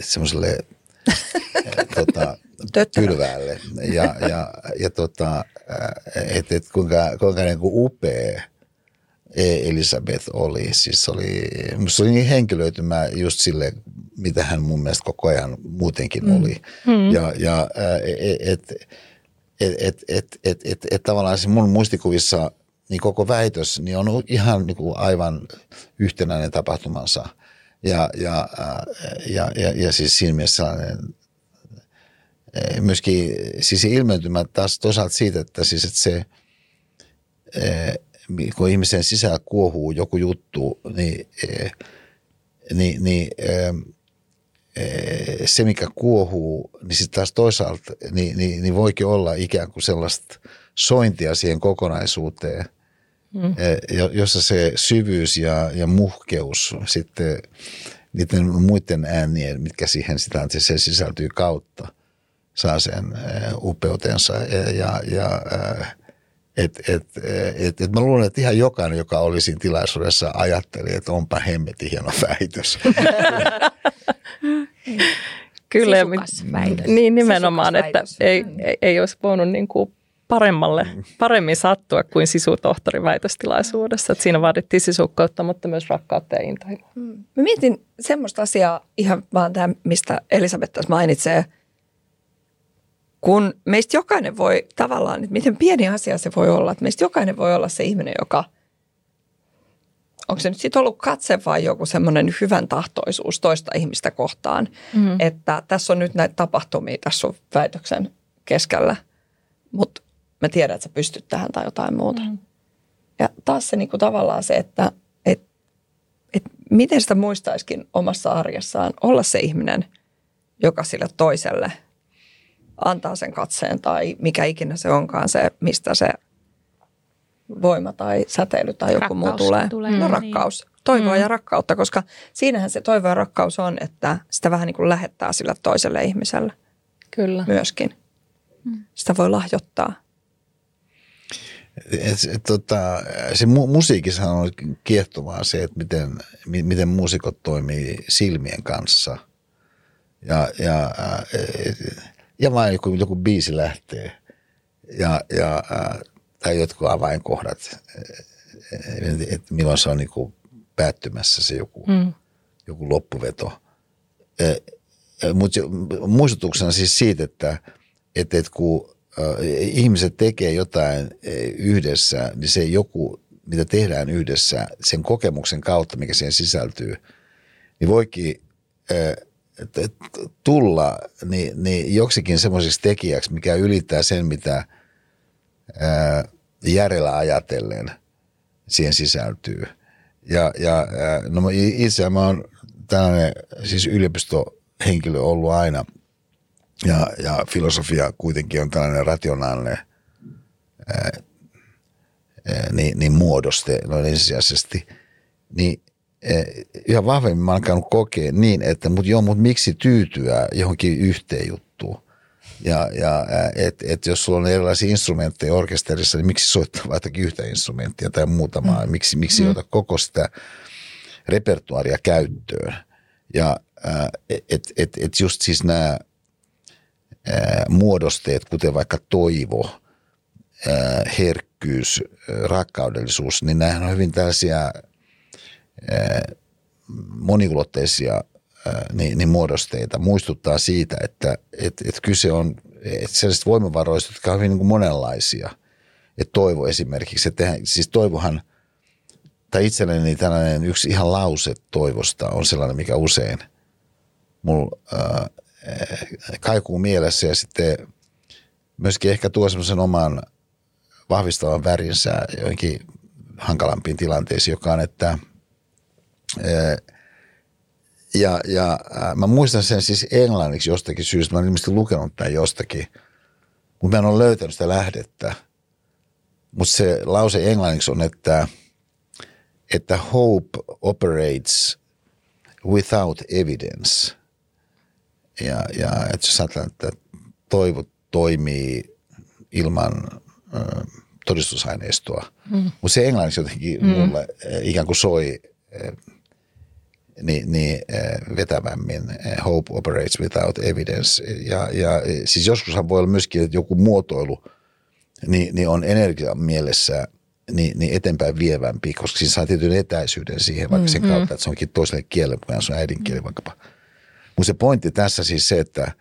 semmoiselle tota, pylväälle. Ja, ja, ja tota, että et kuinka, kuinka niin kuin upea Elisabeth oli. Siis oli, se oli niin henkilöitymä just sille, mitä hän mun mielestä koko ajan muutenkin mm. oli. Mm. Ja, ja et, et, et, et, et, et, et tavallaan se mun muistikuvissa niin koko väitös niin on ihan niin kuin aivan yhtenäinen tapahtumansa. Ja, ja, ja, ja, ja siis siinä mielessä sellainen myöskin siis ilmentymä taas toisaalta siitä, että siis että se kun ihmisen sisällä kuohuu joku juttu, niin, niin, niin se, mikä kuohuu, niin sitten taas toisaalta niin, niin, niin voikin olla ikään kuin sellaista sointia siihen kokonaisuuteen, mm. jossa se syvyys ja, ja muhkeus sitten niiden muiden äänien, mitkä siihen sitä se sisältyy kautta, saa sen upeutensa ja, ja, ja et, et, et, et mä luulen, että ihan jokainen, joka oli siinä tilaisuudessa, ajatteli, että onpa hemmetin hieno väitös. Kyllä. väitös. Niin nimenomaan, että ei, ei, ei olisi voinut niin kuin paremmalle, paremmin sattua kuin sisutohtorin väitöstilaisuudessa. Että siinä vaadittiin sisukkautta, mutta myös rakkautta ja intohimoa. Mm. Mä mietin semmoista asiaa ihan vaan tämä, mistä Elisabeth tässä mainitsee – kun meistä jokainen voi tavallaan, että miten pieni asia se voi olla, että meistä jokainen voi olla se ihminen, joka, onko se nyt sitten ollut katse vai joku semmoinen hyvän tahtoisuus toista ihmistä kohtaan, mm. että tässä on nyt näitä tapahtumia tässä sun väitöksen keskellä, mutta mä tiedän, että sä pystyt tähän tai jotain muuta. Mm. Ja taas se niinku tavallaan se, että et, et miten sitä muistaiskin omassa arjessaan olla se ihminen, joka sille toiselle – antaa sen katseen tai mikä ikinä se onkaan se, mistä se voima tai säteily tai joku rakkaus muu tulee. tulee. No niin. rakkaus, toivoa mm. ja rakkautta, koska siinähän se toivo ja rakkaus on, että sitä vähän niin kuin lähettää sille toiselle ihmiselle Kyllä. myöskin. Mm. Sitä voi lahjoittaa. Et, et, tota, se mu- musiikissa on kiehtovaa se, että miten, miten muusikot toimii silmien kanssa. Ja, ja et, ja vain joku, joku biisi lähtee ja, ja äh, tai jotkut avainkohdat, että milloin se on niin kuin päättymässä se joku, mm. joku loppuveto. Mutta muistutuksena siis siitä, että, että, että kun ihmiset tekee jotain yhdessä, niin se joku, mitä tehdään yhdessä sen kokemuksen kautta, mikä siihen sisältyy, niin voikin tulla niin, niin joksikin semmoiseksi tekijäksi, mikä ylittää sen, mitä ää, järjellä ajatellen siihen sisältyy. Ja, ja no itse mä oon tällainen siis yliopistohenkilö ollut aina ja, ja filosofia kuitenkin on tällainen rationaalinen ää, niin, niin muodoste noin ensisijaisesti, niin yhä vahvemmin mä oon alkanut kokea niin, että mut joo, mutta miksi tyytyä johonkin yhteen juttuun. Ja, ja että et jos sulla on erilaisia instrumentteja orkesterissa, niin miksi soittaa vain yhtä instrumenttia tai muutamaa? Mm. Miksi, miksi mm. ota koko sitä repertuaria käyttöön? Ja että et, et just siis nämä muodosteet, kuten vaikka toivo, herkkyys, rakkaudellisuus, niin nämähän on hyvin tällaisia – moniulotteisia niin, niin muodosteita muistuttaa siitä, että et, et kyse on et sellaisista voimavaroista, jotka on hyvin niin kuin monenlaisia. Et toivo esimerkiksi, että siis toivohan, tai itselleni tällainen yksi ihan lause toivosta on sellainen, mikä usein mulla äh, kaikuu mielessä ja sitten myöskin ehkä tuo semmoisen oman vahvistavan värinsä joihinkin hankalampiin tilanteisiin, joka on, että – ja, ja mä muistan sen siis englanniksi jostakin syystä. Mä olen ilmeisesti lukenut tämän jostakin, mutta mä en ole löytänyt sitä lähdettä. Mutta se lause englanniksi on, että, että hope operates without evidence. Ja, ja että jos ajatellaan, että toivo toimii ilman ö, todistusaineistoa. Mm. Mutta se englanniksi jotenkin mm. mulle ikään kuin soi niin, niin vetävämmin äh, hope operates without evidence. Ja, ja siis joskushan voi olla myöskin, että joku muotoilu niin, niin on energian mielessä niin, niin eteenpäin vievämpi, koska siinä saa tietyn etäisyyden siihen, vaikka sen mm-hmm. kautta, että se onkin toiselle kielelle, kun se on äidinkieli mm. vaikkapa. Mutta se pointti tässä siis se, että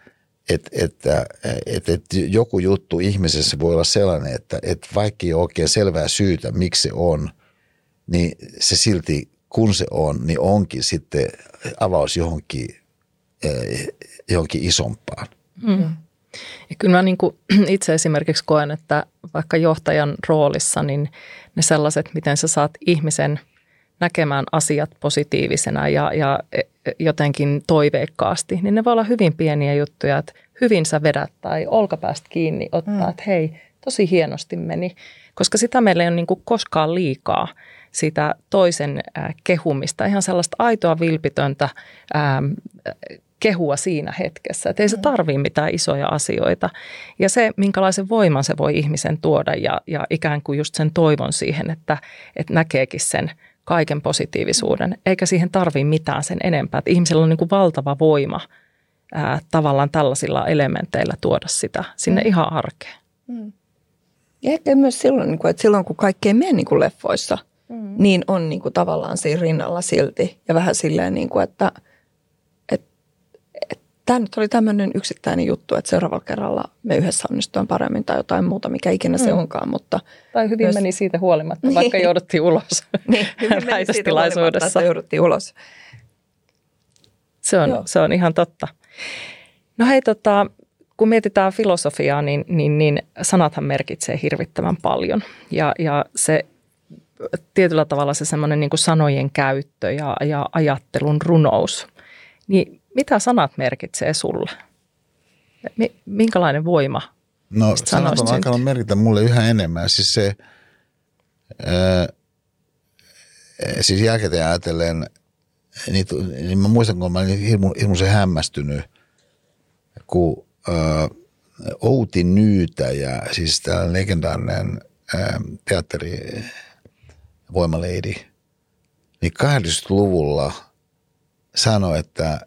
et, että et, et joku juttu ihmisessä voi olla sellainen, että et vaikka ei ole oikein selvää syytä, miksi se on, niin se silti, kun se on, niin onkin sitten avaus johonkin, eh, johonkin isompaan. Mm. Ja kyllä mä niin kuin itse esimerkiksi koen, että vaikka johtajan roolissa, niin ne sellaiset, miten sä saat ihmisen näkemään asiat positiivisena ja, ja e, jotenkin toiveikkaasti, niin ne voi olla hyvin pieniä juttuja, että hyvin sä vedät tai olkapäästä kiinni ottaa, mm. että hei, tosi hienosti meni. Koska sitä meillä ei ole niin kuin koskaan liikaa sitä toisen kehumista, ihan sellaista aitoa vilpitöntä kehua siinä hetkessä. Että ei se mm. tarvitse mitään isoja asioita. Ja se, minkälaisen voiman se voi ihmisen tuoda ja, ja ikään kuin just sen toivon siihen, että, että näkeekin sen kaiken positiivisuuden, eikä siihen tarvitse mitään sen enempää. Että ihmisellä on niin kuin valtava voima ää, tavallaan tällaisilla elementeillä tuoda sitä sinne mm. ihan arkeen. Mm. Ja ehkä myös silloin, niin kuin, että silloin kun kaikki ei mene niin kuin leffoissa, mm. niin on niin kuin tavallaan siinä rinnalla silti. Ja vähän silleen, niin kuin, että – tämä nyt oli tämmöinen yksittäinen juttu, että seuraavalla kerralla me yhdessä onnistutaan paremmin tai jotain muuta, mikä ikinä mm. se onkaan. Mutta tai hyvin myös... meni siitä huolimatta, niin. vaikka jouduttiin ulos niin, hyvin meni siitä huolimatta, että jouduttiin ulos. Se on, se on ihan totta. No hei, tota, kun mietitään filosofiaa, niin, niin, niin sanathan merkitsee hirvittävän paljon. Ja, ja se tietyllä tavalla se semmoinen niin sanojen käyttö ja, ja ajattelun runous. Niin mitä sanat merkitsee sulle? Minkälainen voima No sanat on alkanut merkitä mulle yhä enemmän. Siis se, ää, siis jälkikäteen ajatellen, niin, niin mä muistan, kun mä olin hirmu, hirmuisen hämmästynyt, kun ää, Outi Nyytäjä, siis tämä legendaarinen ää, teatteri voimaleidi, niin 80-luvulla sanoi, että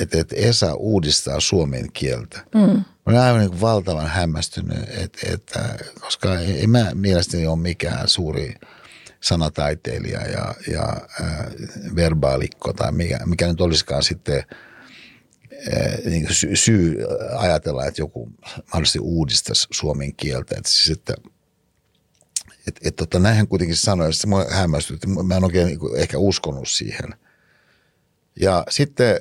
että, että Esa uudistaa suomen kieltä. Mm. Mä olen aivan niin valtavan hämmästynyt, että, että, koska ei mä mielestäni ole mikään suuri sanataiteilija ja, ja äh, verbaalikko tai mikä, mikä nyt olisikaan sitten äh, niin sy- syy ajatella, että joku mahdollisesti uudistaisi suomen kieltä. Että siis, että et, et, tota, näinhän kuitenkin sanoi, että mä hämmästynyt, mä en oikein niin ehkä uskonut siihen. Ja sitten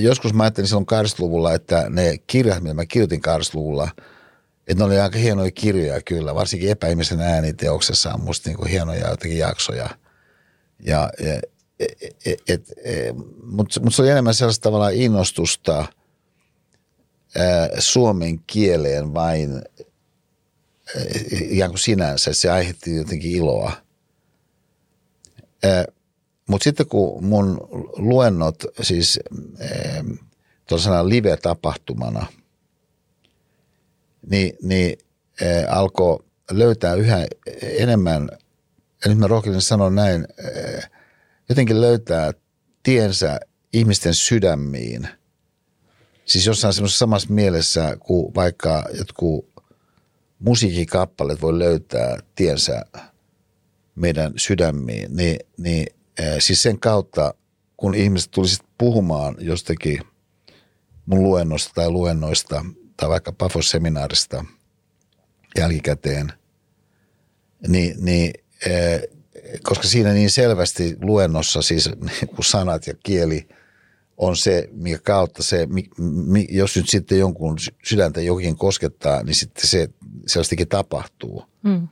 joskus mä ajattelin silloin 80-luvulla, että ne kirjat, mitä mä kirjoitin 80-luvulla, että ne oli aika hienoja kirjoja kyllä, varsinkin epäihmisen ääniteoksessa on musta niin kuin hienoja jotenkin jaksoja. Ja, ja et, et, et, mutta mut se oli enemmän sellaista tavalla innostusta ää, suomen kieleen vain ää, ikään kuin sinänsä, että se aiheutti jotenkin iloa. Mutta sitten kun mun luennot siis tuollaisena live-tapahtumana, niin, niin alkoi löytää yhä enemmän, ja nyt mä rohkeuden sanoa näin, jotenkin löytää tiensä ihmisten sydämiin. Siis jossain semmoisessa samassa mielessä kuin vaikka jotkut musiikkikappaleet voi löytää tiensä meidän sydämiin, niin, niin siis sen kautta, kun ihmiset tulisivat puhumaan jostakin mun luennosta tai luennoista tai vaikka Pafos-seminaarista jälkikäteen, niin, niin koska siinä niin selvästi luennossa siis kun sanat ja kieli on se, mikä kautta se, jos nyt sitten jonkun sydäntä jokin koskettaa, niin sitten se selvästikin tapahtuu. Mm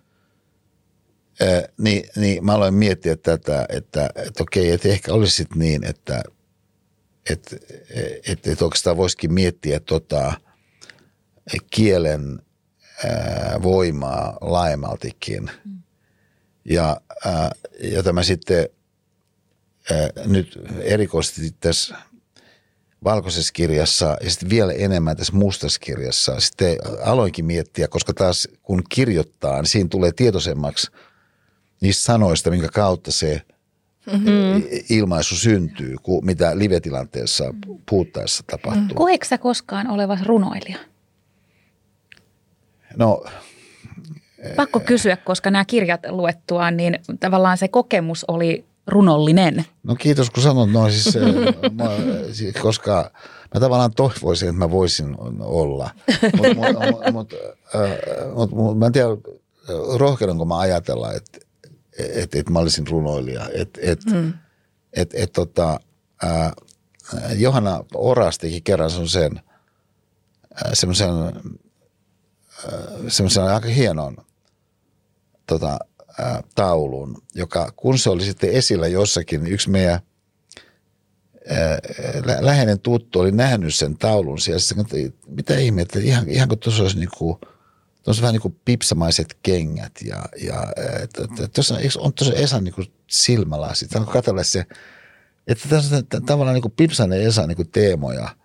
niin, niin mä aloin miettiä tätä, että, että okei, että ehkä olisi sitten niin, että, että, että, että oikeastaan voisikin miettiä tota, kielen ää, voimaa laajemmaltikin. Mm. Ja, ää, jota mä sitten ää, nyt erikoisesti tässä valkoisessa kirjassa ja sitten vielä enemmän tässä mustassa kirjassa sitten aloinkin miettiä, koska taas kun kirjoittaa, niin siinä tulee tietoisemmaksi – niistä sanoista, minkä kautta se mm-hmm. ilmaisu syntyy, mitä live-tilanteessa puhuttaessa tapahtuu. Koetko sä koskaan olevas runoilija? No, Pakko kysyä, koska nämä kirjat luettuaan, niin tavallaan se kokemus oli runollinen. No kiitos kun sanot noin, siis, mä, koska mä tavallaan toivoisin, että mä voisin olla. Mutta mut, mut, mut, mut, mut, mä en tiedä, rohkeudunko mä ajatella, että et, et mä olisin runoilija. Että et, mm. et, et, tota, äh, Johanna Oras teki kerran sen semmoisen semmoisen aika hienon tota, taulun, joka kun se oli sitten esillä jossakin, niin yksi meidän ää, läheinen tuttu oli nähnyt sen taulun siellä. Sitten, mitä ihmettä, ihan, ihan kuin tuossa olisi niinku, tuossa vähän niin kuin pipsamaiset kengät ja, ja tuossa on tuossa Esan niin kuin silmälasit. Tämä on katsella se, että tässä on tavallaan niin kuin pipsainen Esa niin kuin teemoja –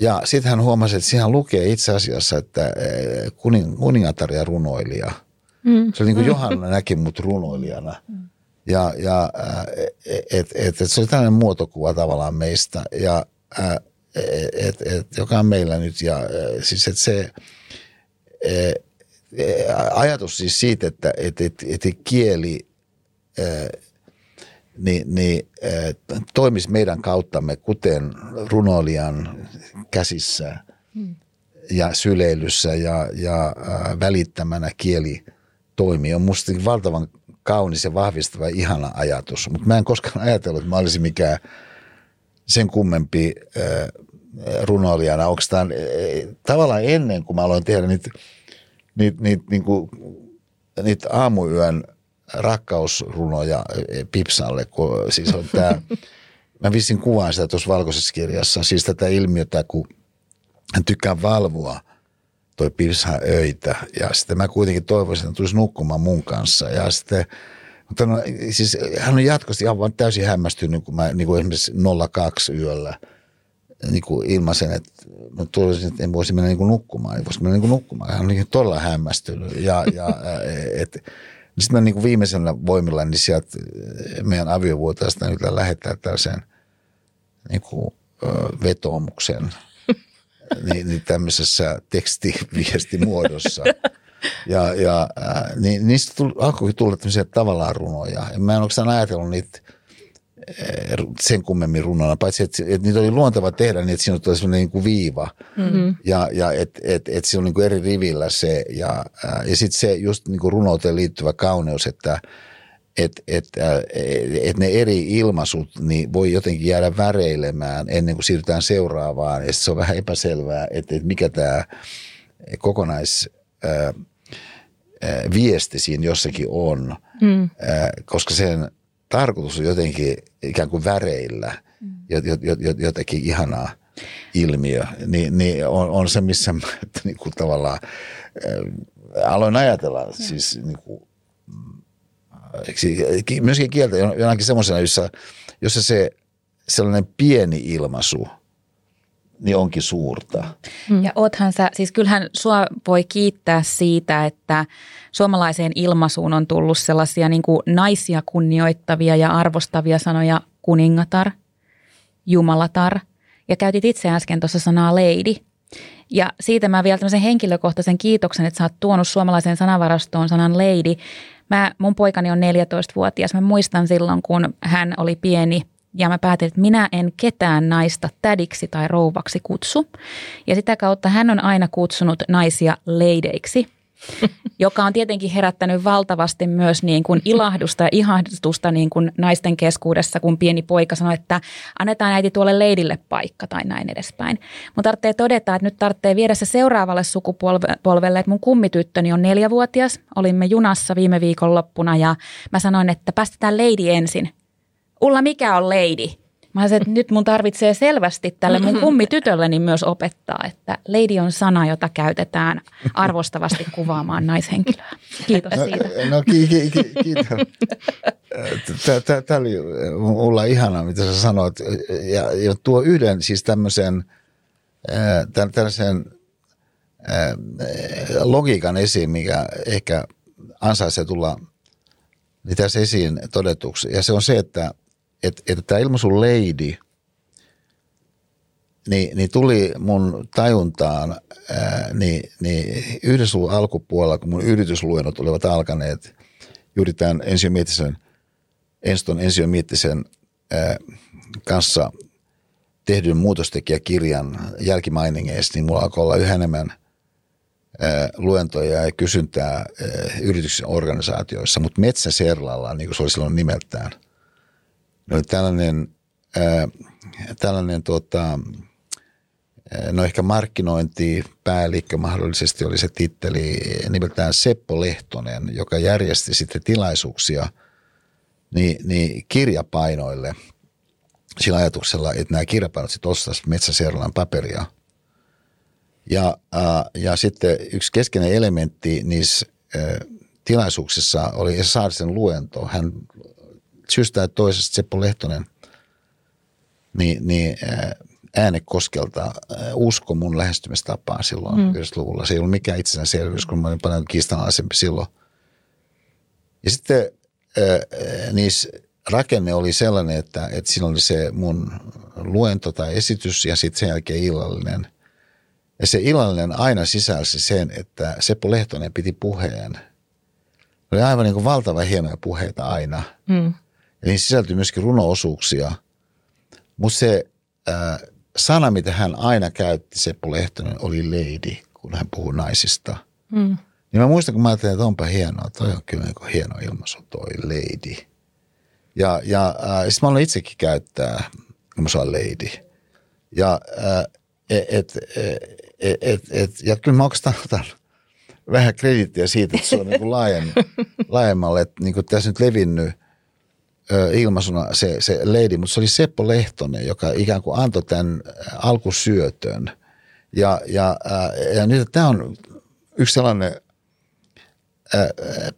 ja sitten hän huomasi, että siinä lukee itse asiassa, että kuning, kuningatar ja runoilija – Mm. Se oli niin kuin mm. Johanna näki mut runoilijana. Mm. Ja, ja et, et, et se oli tällainen muotokuva tavallaan meistä, ja et, et, joka on meillä nyt. Ja siis että se et, ajatus siis siitä, että et, et, et kieli niin, niin toimisi meidän kauttamme, kuten runoilijan käsissä mm. ja syleilyssä ja, ja välittämänä kieli – toimii, on musta valtavan kaunis ja vahvistava ihana ajatus. Mutta mä en koskaan ajatellut, että mä olisin mikään sen kummempi runoilijana. Onko tämä äh, tavallaan ennen kuin mä aloin tehdä niitä, niitä, niitä, niinku, niitä aamuyön rakkausrunoja Pipsalle, kun siis on tämä, mä vissin kuvaan sitä tuossa valkoisessa kirjassa, siis tätä ilmiötä, kun hän tykkää valvoa – toi Pirsa öitä. Ja sitten mä kuitenkin toivoisin, että tulisi nukkumaan mun kanssa. Ja sitten, mutta no, siis hän on jatkuvasti ihan täysin hämmästynyt, kun mä niin kuin esimerkiksi 02 yöllä niin kuin ilmaisen, että tulisin, että en voisi mennä niin kuin nukkumaan. Ei voisi mennä niin kuin nukkumaan. Hän on niin todella hämmästynyt. Ja, ja et, sitten mä niin kuin viimeisellä voimilla, niin sieltä meidän aviovuotaista nyt lähettää tällaisen niin kuin, vetoomuksen – niin, niin tämmöisessä tekstiviestimuodossa. Ja, ja äh, niin, niistä tuli, alkoi tulla tämmöisiä tavallaan runoja. Ja mä en oikeastaan ajatellut niitä äh, sen kummemmin runona, paitsi että, että niitä oli luontava tehdä niin, että siinä oli semmoinen niin kuin viiva. Mm-hmm. Ja, ja että et, et siinä on niin kuin eri rivillä se. Ja, äh, ja sitten se just niin kuin runouteen liittyvä kauneus, että – että et, et ne eri ilmaisut niin voi jotenkin jäädä väreilemään ennen kuin siirrytään seuraavaan. Ja se on vähän epäselvää, että, että mikä tämä kokonais ää, viesti siinä jossakin on, mm. koska sen tarkoitus on jotenkin ikään kuin väreillä mm. jotenkin ihanaa ilmiö, niin, niin on, on se, missä mä että niin kuin tavallaan aloin ajatella mm. siis niin kuin, myöskin kieltä jonakin semmoisena, jossa, jossa se sellainen pieni ilmaisu niin onkin suurta. Mm. Ja oothan sä, siis kyllähän sua voi kiittää siitä, että suomalaiseen ilmaisuun on tullut sellaisia niin kuin naisia kunnioittavia ja arvostavia sanoja kuningatar, jumalatar ja käytit itse äsken tuossa sanaa lady. Ja siitä mä vielä tämmöisen henkilökohtaisen kiitoksen, että sä oot tuonut suomalaiseen sanavarastoon sanan lady, Mä, mun poikani on 14-vuotias. Mä muistan silloin, kun hän oli pieni ja mä päätin, että minä en ketään naista tädiksi tai rouvaksi kutsu. Ja sitä kautta hän on aina kutsunut naisia leideiksi joka on tietenkin herättänyt valtavasti myös niin kuin ilahdusta ja ihahdustusta niin kuin naisten keskuudessa, kun pieni poika sanoi, että annetaan äiti tuolle leidille paikka tai näin edespäin. Mutta tarvitsee todeta, että nyt tarvitsee viedä se seuraavalle sukupolvelle, että mun kummityttöni on neljävuotias. Olimme junassa viime viikon loppuna ja mä sanoin, että päästetään leidi ensin. Ulla, mikä on leidi? Mä sanoin, että nyt mun tarvitsee selvästi tälle mun kummitytölleni myös opettaa, että lady on sana, jota käytetään arvostavasti kuvaamaan naishenkilöä. Kiitos no, siitä. No ki, ki, ki, kiitos. Tämä oli mulla ihanaa, mitä sä sanoit. Ja, ja tuo yhden siis tämmöisen, tämmöisen logiikan esiin, mikä ehkä ansaitsee tulla tässä esiin todetuksi. Ja se on se, että – että, että tämä ilmaisu lady, niin, niin tuli mun tajuntaan ää, niin, niin yhdessä luvun alkupuolella, kun mun yritysluennot olivat alkaneet juuri tämän Ensio Miettisen, Enston Ensio Miettisen ää, kanssa tehdyn muutostekijäkirjan jälkimainingeista, niin mulla alkoi olla yhä enemmän luentoja ja kysyntää yrityksen organisaatioissa, mutta Metsäserlalla, niin kuin se oli silloin nimeltään, oli tällainen, tällainen tuota, no ehkä markkinointipäällikkö mahdollisesti oli se titteli nimeltään Seppo Lehtonen, joka järjesti sitten tilaisuuksia niin, niin kirjapainoille – sillä ajatuksella, että nämä kirjapainot sitten ostaisivat Metsäserlan paperia. Ja, ää, ja sitten yksi keskeinen elementti niissä ää, tilaisuuksissa oli Saarisen luento. Hän syystä että toisesta Seppo Lehtonen niin, niin äänekoskelta usko mun lähestymistapaan silloin mm. 90-luvulla. Se ei ollut mikään itsestäänselvyys, kun mä olin paljon kiistanalaisempi silloin. Ja sitten ää, niissä rakenne oli sellainen, että, että siinä oli se mun luento tai esitys ja sitten sen jälkeen illallinen. Ja se illallinen aina sisälsi sen, että Seppo Lehtonen piti puheen. Oli aivan niin kuin valtava hienoja puheita aina. Mm. Niin sisältyi myöskin runoosuuksia. Mutta se äh, sana, mitä hän aina käytti, Seppo Lehtonen, oli lady, kun hän puhui naisista. Mm. Niin mä muistan, kun mä ajattelin, että onpa hienoa, toi on kyllä niin hieno ilmaisu, toi lady – ja, ja äh, sitten mä olen itsekin käyttää, saan lady. Ja, äh, et, et, et, et, et, ja kyllä mä oikeastaan otan vähän kredittiä siitä, että se on niin kuin laajemmalle, että niin kuin tässä nyt levinnyt ilmaisuna se, se lady, mutta se oli Seppo Lehtonen, joka ikään kuin antoi tämän alkusyötön. Ja, ja, äh, ja nyt tämä on yksi sellainen äh,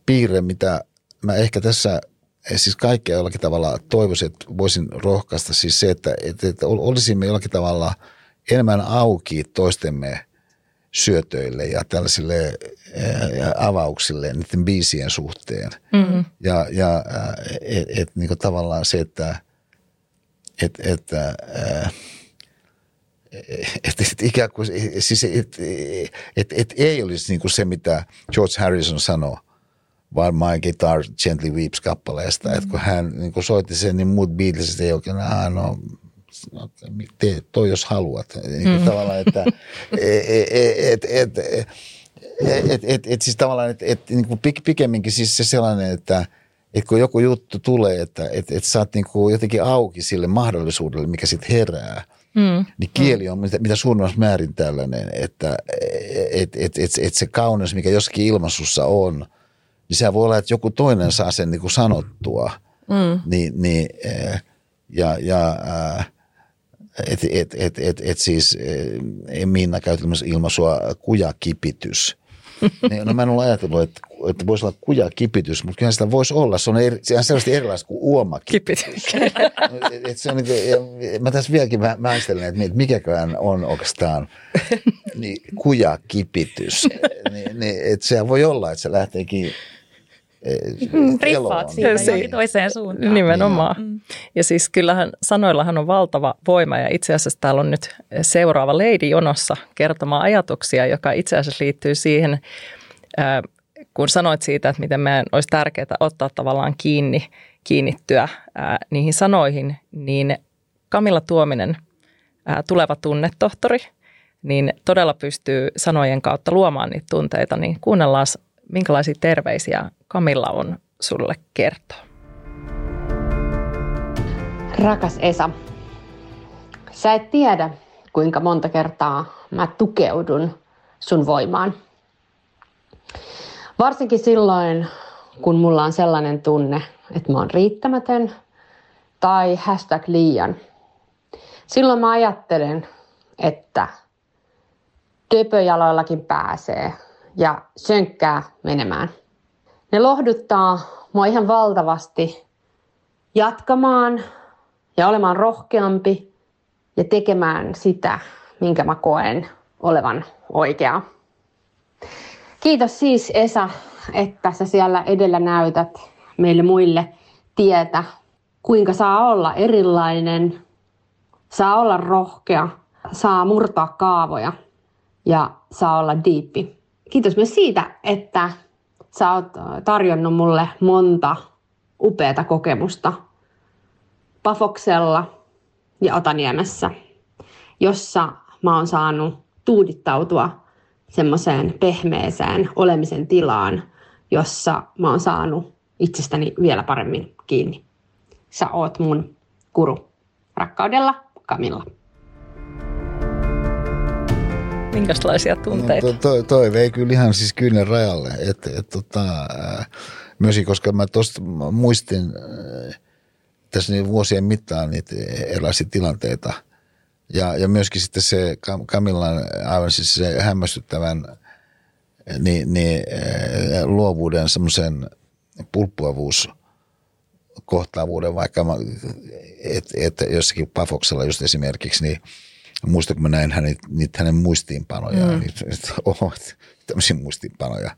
piirre, mitä mä ehkä tässä – siis kaikkea jollakin tavalla toivoisin, että voisin rohkaista siis se, että, että, että olisimme jollakin tavalla enemmän auki toistemme syötöille ja tällaisille avauksille niiden biisien suhteen. Mm-hmm. Ja, ja et, et, niin kuin tavallaan se, että et, et, et, et, ikään kuin, siis et, et, et ei olisi niin kuin se, mitä George Harrison sanoi, vaan My Guitar Gently Weeps kappaleesta. Mm. Että kun hän niin kun soitti sen, niin muut Beatlesit ei oikein, ah, no, no tee toi jos haluat. Niin mm. tavallaan, että et, et, et, et, et, et, siis tavallaan, että et, niin kuin pikemminkin siis se sellainen, että et kun joku juttu tulee, että et, et sä oot niin kuin jotenkin auki sille mahdollisuudelle, mikä sitten herää, mm. niin kieli on mitä, mitä suurimmassa määrin tällainen, että et, et, et, et se kauneus, mikä jossakin ilmaisussa on – niin se voi olla, että joku toinen saa sen niin kuin sanottua. Mm. Niin, niin, ja, ja että et, et, et, et siis eh, Minna käytti ilmaisua kujakipitys. niin, no mä en ole ajatellut, että, että voisi olla kujakipitys, mutta kyllä sitä voisi olla. Se on, eri, se on selvästi erilaista kuin uomakipitys. et se on, niin, mä tässä vieläkin väistelen, että mikäkään on oikeastaan niin, kujakipitys. niin, niin, että se voi olla, että se lähteekin Riffaat siitä se, toiseen suuntaan. Nimenomaan. Mm. Ja siis kyllähän sanoillahan on valtava voima ja itse asiassa täällä on nyt seuraava Lady jonossa kertomaan ajatuksia, joka itse asiassa liittyy siihen, kun sanoit siitä, että miten meidän olisi tärkeää ottaa tavallaan kiinni, kiinnittyä niihin sanoihin, niin Kamilla Tuominen, tuleva tunnetohtori, niin todella pystyy sanojen kautta luomaan niitä tunteita, niin kuunnellaan minkälaisia terveisiä Kamilla on sulle kertoa? Rakas Esa, sä et tiedä, kuinka monta kertaa mä tukeudun sun voimaan. Varsinkin silloin, kun mulla on sellainen tunne, että mä oon riittämätön tai hashtag liian. Silloin mä ajattelen, että töpöjaloillakin pääsee ja sönkkää menemään. Ne lohduttaa mua ihan valtavasti jatkamaan ja olemaan rohkeampi ja tekemään sitä, minkä mä koen olevan oikea. Kiitos siis Esa, että sä siellä edellä näytät meille muille tietä, kuinka saa olla erilainen, saa olla rohkea, saa murtaa kaavoja ja saa olla diippi. Kiitos myös siitä, että sä oot tarjonnut mulle monta upeata kokemusta Pafoksella ja Otaniemessä, jossa mä oon saanut tuudittautua semmoiseen pehmeeseen olemisen tilaan, jossa mä oon saanut itsestäni vielä paremmin kiinni. Sä oot mun kuru. Rakkaudella, Kamilla. Minkälaisia tunteita? No, to, toi vei kyllä ihan siis kyynel rajalle. Et, et, tota, myöskin, koska mä tuosta muistin tässä niin vuosien mittaan niitä erilaisia tilanteita. Ja, ja myöskin sitten se Kamillan aivan siis se hämmästyttävän niin, niin, luovuuden semmoisen pulppuavuus kohtaavuuden, vaikka että et jossakin Pafoksella just esimerkiksi, niin muistan, kun mä näin hänet, niitä hänen muistiinpanoja, mm. niin, että oho, tämmöisiä muistiinpanoja.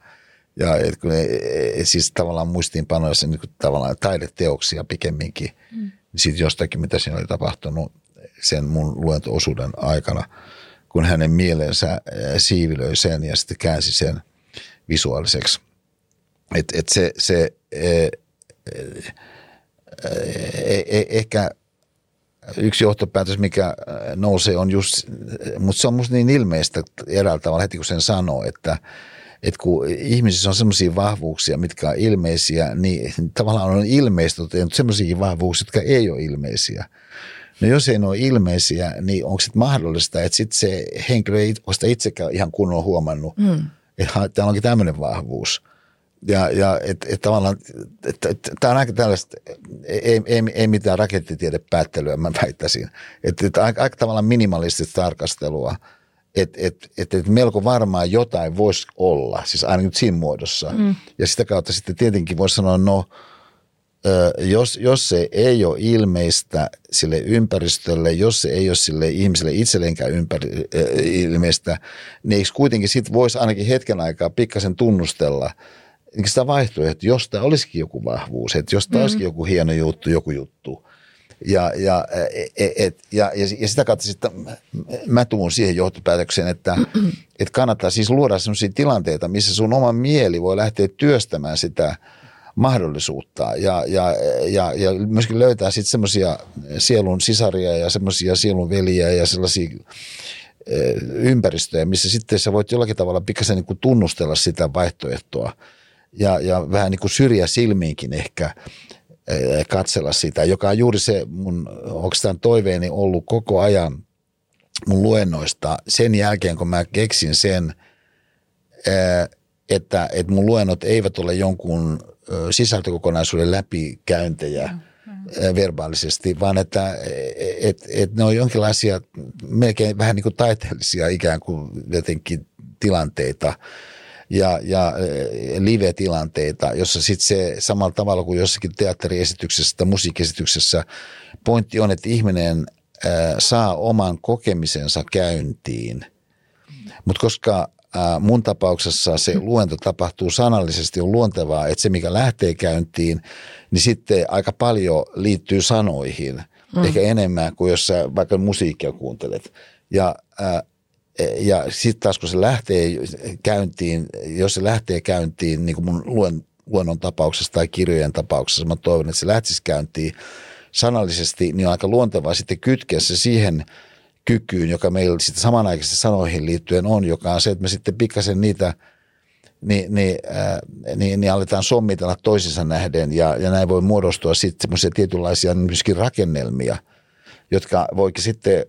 Ja et kun ne, et siis tavallaan muistiinpanoja, se niin tavallaan taideteoksia pikemminkin, mm. niin siitä jostakin, mitä siinä oli tapahtunut sen mun luento-osuuden aikana, kun hänen mielensä siivilöi sen ja sitten käänsi sen visuaaliseksi. Et, et se, se e, e, e, ehkä yksi johtopäätös, mikä nousee, on just, mutta se on musta niin ilmeistä eräällä tavalla heti kun sen sanoo, että, että kun ihmisissä on sellaisia vahvuuksia, mitkä on ilmeisiä, niin tavallaan on ilmeistä, että sellaisia vahvuuksia, jotka ei ole ilmeisiä. No jos ei ne ole ilmeisiä, niin onko sitten mahdollista, että sitten se henkilö ei ole sitä itsekään ihan kunnolla huomannut, mm. että täällä onkin tämmöinen vahvuus. Ja, ja että et tavallaan, että et, tämä on aika tällaista, ei, ei, ei mitään rakettitiedepäättelyä, mä väittäisin. Että et aika, aika tavallaan minimalistista tarkastelua, että et, et, et melko varmaan jotain voisi olla, siis aina nyt siinä muodossa. Mm. Ja sitä kautta sitten tietenkin voisi sanoa, no jos, jos se ei ole ilmeistä sille ympäristölle, jos se ei ole sille ihmiselle itselleenkään ympäri, ilmeistä, niin eikö kuitenkin sitten voisi ainakin hetken aikaa pikkasen tunnustella – sitä vaihtoehtoa, jos tämä olisikin joku vahvuus, että jos tämä mm. olisikin joku hieno juttu, joku juttu. Ja, ja, et, et, ja, ja, ja sitä kautta sitten mä tuun siihen johtopäätökseen, että et kannattaa siis luoda sellaisia tilanteita, missä sun oma mieli voi lähteä työstämään sitä mahdollisuutta ja, ja, ja, ja myöskin löytää sitten semmoisia sielun sisaria ja semmoisia sielun veliä ja sellaisia ympäristöjä, missä sitten sä voit jollakin tavalla pikkasen niin tunnustella sitä vaihtoehtoa – ja, ja vähän niin kuin syrjä silmiinkin ehkä eh, katsella sitä, joka on juuri se mun oikeastaan toiveeni ollut koko ajan mun luennoista sen jälkeen, kun mä keksin sen, eh, että, että mun luennot eivät ole jonkun sisältökokonaisuuden läpikäyntejä mm-hmm. verbaalisesti, vaan että et, et ne on jonkinlaisia melkein vähän niin kuin taiteellisia ikään kuin jotenkin tilanteita – ja, ja eh, live-tilanteita, jossa sitten se samalla tavalla kuin jossakin teatteriesityksessä tai musiikkiesityksessä pointti on, että ihminen äh, saa oman kokemisensa käyntiin. Mutta koska äh, mun tapauksessa se luento tapahtuu sanallisesti, on luontevaa, että se mikä lähtee käyntiin, niin sitten aika paljon liittyy sanoihin. Mm. Ehkä enemmän kuin jos sä vaikka musiikkia kuuntelet. Ja äh, ja sitten taas kun se lähtee käyntiin, jos se lähtee käyntiin, niin kuin mun luen, luennon tapauksessa tai kirjojen tapauksessa, mä toivon, että se lähtisi käyntiin sanallisesti, niin on aika luontevaa sitten kytkeä se siihen kykyyn, joka meillä sitten samanaikaisesti sanoihin liittyen on, joka on se, että me sitten pikkasen niitä niin, niin, äh, niin, niin aletaan sommitella toisinsa nähden ja, ja näin voi muodostua sitten semmoisia tietynlaisia myöskin rakennelmia, jotka voikin sitten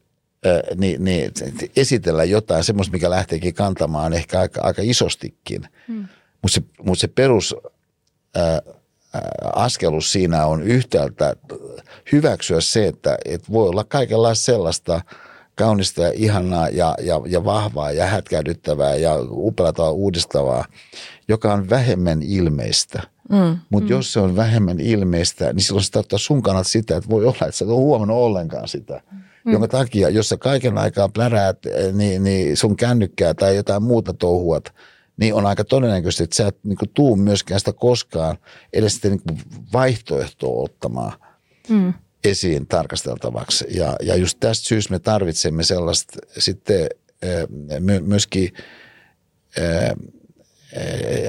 niin, niin esitellä jotain semmoista, mikä lähteekin kantamaan ehkä aika, aika isostikin. Hmm. Mutta se, mut se perus ää, askelus siinä on yhtäältä hyväksyä se, että et voi olla kaikenlaista sellaista kaunista ja ihanaa ja, ja, ja vahvaa ja hätkähdyttävää ja upeata uudistavaa, joka on vähemmän ilmeistä. Mm, Mutta mm. jos se on vähemmän ilmeistä, niin silloin se tarkoittaa sun kannalta sitä, että voi olla, että sä et ole huomannut ollenkaan sitä. Mm mm. jonka takia, jos sä kaiken aikaa pläräät eh, niin, niin sun kännykkää tai jotain muuta touhuat, niin on aika todennäköistä, että sä et niin kuin, tuu myöskään sitä koskaan edes sitä niin kuin vaihtoehtoa ottamaan. Mm. esiin tarkasteltavaksi. Ja, ja just tästä syystä me tarvitsemme sellaista sitten myöskin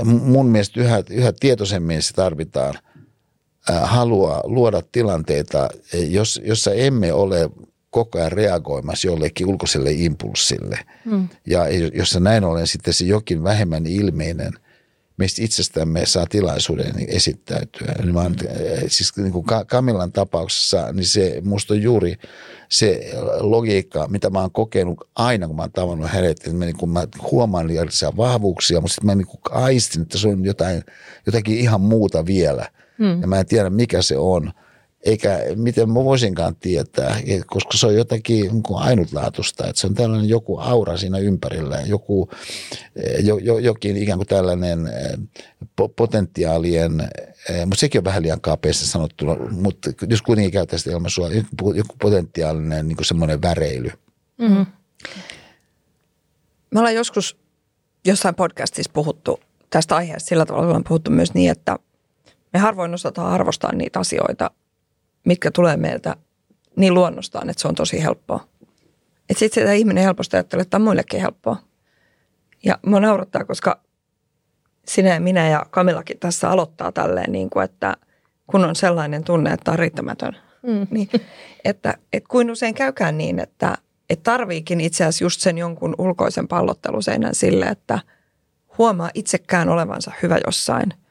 mun mielestä yhä, yhä tietoisemmin se tarvitaan halua luoda tilanteita, jos, jossa emme ole koko ajan reagoimassa jollekin ulkoiselle impulssille. Mm. Ja jossa näin ollen sitten se jokin vähemmän ilmeinen meistä itsestämme saa tilaisuuden esittäytyä. Niin mä, siis niin kuin Kamilan tapauksessa, niin se musta on juuri se logiikka, mitä mä oon kokenut aina, kun mä oon tavannut hänet, että mä, niin kuin mä huomaan liiallisia vahvuuksia, mutta sitten mä niin kuin aistin, että se on jotain, jotakin ihan muuta vielä. Hmm. Ja mä en tiedä, mikä se on eikä miten mä voisinkaan tietää, koska se on jotakin niin ainutlaatuista, että se on tällainen joku aura siinä ympärillä, joku, jo, jo, jokin ikään kuin tällainen eh, potentiaalien, eh, mutta sekin on vähän liian kapeasti sanottu, mutta jos kuitenkin käytäisiin ilmaisua, joku, joku potentiaalinen niin semmoinen väreily. Mm-hmm. Me ollaan joskus jossain podcastissa puhuttu tästä aiheesta sillä tavalla, ollaan puhuttu myös niin, että me harvoin osataan arvostaa niitä asioita, mitkä tulee meiltä niin luonnostaan, että se on tosi helppoa. Että sitten sitä ihminen helposti ajattelee, että on muillekin helppoa. Ja mua naurattaa, koska sinä ja minä ja Kamilakin tässä aloittaa tälleen, niin kuin, että kun on sellainen tunne, että on riittämätön. Mm. Niin, että, että kuin usein käykään niin, että, että tarviikin itse asiassa just sen jonkun ulkoisen pallotteluseinän sille, että huomaa itsekään olevansa hyvä jossain –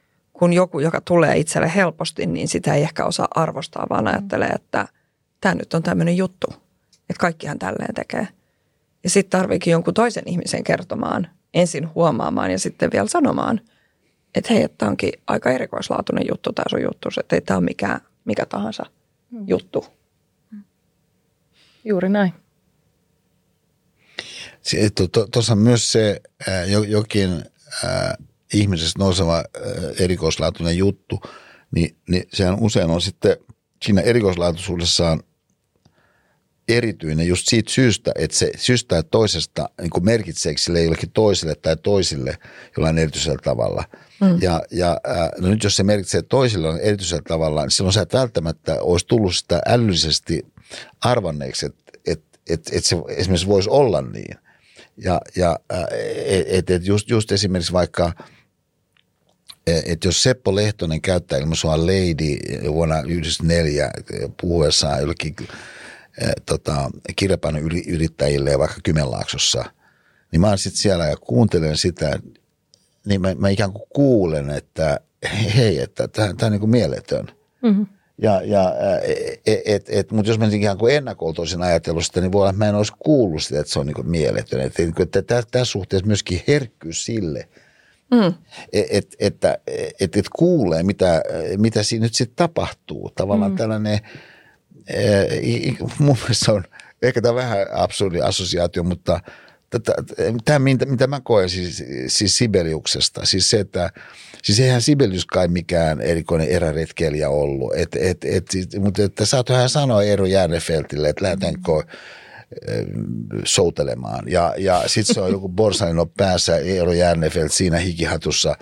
kun joku, joka tulee itselle helposti, niin sitä ei ehkä osaa arvostaa, vaan ajattelee, että tämä nyt on tämmöinen juttu, että kaikkihan tälleen tekee. Ja sitten tarviikin jonkun toisen ihmisen kertomaan, ensin huomaamaan ja sitten vielä sanomaan, että hei, että onkin aika erikoislaatuinen juttu tämä sun juttu, että ei tämä ole mikään, mikä tahansa mm. juttu. Juuri näin. Tuossa myös se jokin ihmisestä nouseva äh, erikoislaatuinen juttu, niin, niin sehän usein on sitten siinä erikoislaatuisuudessaan erityinen just siitä syystä, että se syystä toisesta niin kuin merkitseekö sille jollekin toiselle tai toisille jollain erityisellä tavalla. Mm. Ja, ja äh, no nyt jos se merkitsee toisille erityisellä tavalla, niin silloin sä et välttämättä olisi tullut sitä älyllisesti arvanneeksi, että et, et, et se esimerkiksi voisi olla niin. Ja, ja äh, että et just, just esimerkiksi vaikka – että jos Seppo Lehtonen käyttää ilmaisua lady vuonna 1994 puhuessaan jollekin tota, kirjapainoyrittäjille vaikka Kymenlaaksossa, niin mä oon sitten siellä ja kuuntelen sitä, niin mä, mä ikään kuin kuulen, että hei, että tämä on niin kuin mieletön. Mm-hmm. Ja, ja et, et, et, mutta jos mä ikään kuin ennakolta olisin ajatellut sitä, niin voi olla, että mä en olisi kuullut sitä, että se on niin kuin mieletön. Että, että tässä suhteessa myöskin herkkyys sille – Mm. Että et, et, et kuulee, mitä, mitä siinä nyt sitten tapahtuu. Tavallaan mm. tällainen, mun mielestä on, ehkä tämä vähän absurdi assosiaatio, mutta tämä, mitä, mitä mä koen siis, siis Sibeliuksesta, siis se, että Siis eihän Sibelius kai mikään erikoinen eräretkeilijä ollut. Et, et, et, mutta että saatohan sanoa Eero Järnefeltille, että lähdetäänkö soutelemaan. Ja, ja sitten se on joku Borsalino päässä, Eero Järnefeld siinä hikihatussa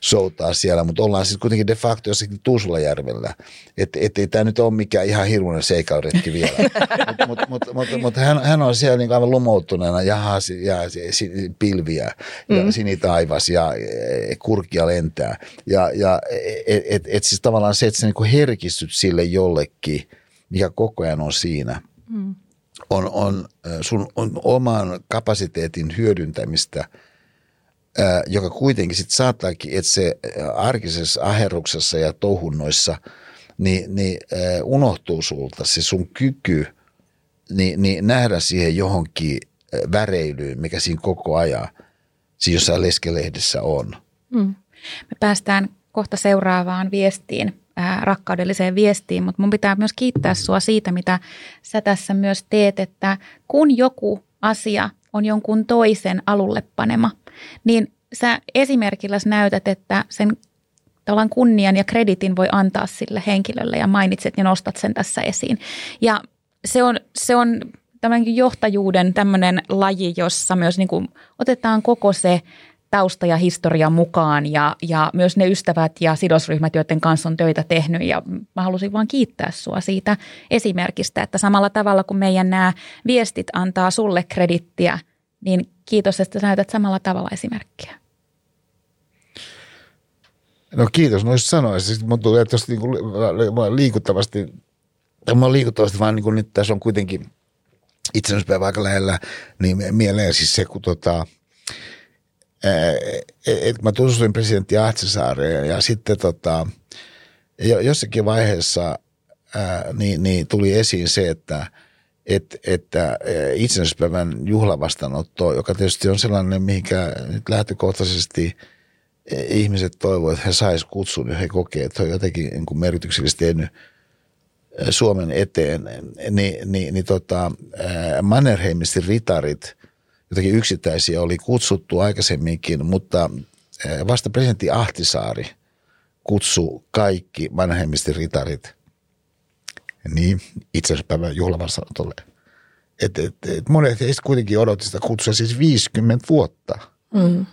soutaa siellä, mutta ollaan sitten kuitenkin de facto jossakin Tuusulajärvellä. Että et, ei tämä nyt ole mikään ihan hirmuinen seikalretki vielä. mutta mut, mut, mut, mut hän, hän on siellä niin aivan lumoutuneena, jaha, ja, pilviä ja mm. sinitaivas ja e, kurkia lentää. Ja, ja et, et, et siis tavallaan se, että sä niin herkistyt sille jollekin, mikä koko ajan on siinä. Mm on, on sun on oman kapasiteetin hyödyntämistä, joka kuitenkin sitten saattaakin, että se arkisessa aherruksessa ja touhunnoissa niin, niin unohtuu sulta se sun kyky niin, niin nähdä siihen johonkin väreilyyn, mikä siinä koko ajan siinä jossain leskelehdessä on. Mm. Me päästään kohta seuraavaan viestiin rakkaudelliseen viestiin, mutta mun pitää myös kiittää sua siitä, mitä sä tässä myös teet, että kun joku asia on jonkun toisen alulle panema, niin sä esimerkillä näytät, että sen tavallaan kunnian ja kreditin voi antaa sille henkilölle ja mainitset ja nostat sen tässä esiin. Ja se on, se on tämmöinen johtajuuden tämmöinen laji, jossa myös niin kuin otetaan koko se tausta ja historia mukaan ja, ja myös ne ystävät ja sidosryhmät, joiden kanssa on töitä tehnyt. Ja mä halusin vaan kiittää sua siitä esimerkistä, että samalla tavalla kuin meidän nämä viestit antaa sulle kredittiä, niin kiitos, että sä näytät samalla tavalla esimerkkiä. No kiitos noista sanoista. Sitten mun tulee tuosta niinku liikuttavasti, mä liikuttavasti vaan niin nyt tässä on kuitenkin itsenäisyyspäivä aika lähellä, niin mieleen siis se, kun tota, että mä tutustuin presidentti Ahtisaareen ja sitten tota, jossakin vaiheessa ää, niin, niin tuli esiin se, että et, että itsenäisyyspäivän juhlavastaanotto, joka tietysti on sellainen, mihinkä nyt lähtökohtaisesti ihmiset toivovat, että he saisivat kutsun ja he kokee, että he on jotenkin niin merkityksellisesti tehnyt Suomen eteen, niin, niin, niin tota, Mannerheimistin ritarit – jotakin yksittäisiä oli kutsuttu aikaisemminkin, mutta eh, vasta presidentti Ahtisaari kutsu kaikki vanhemmistin ritarit niin itsenäispäivän juhlavansanotolle. Et, et, et monet heistä kuitenkin odotti sitä kutsua siis 50 vuotta. Mm.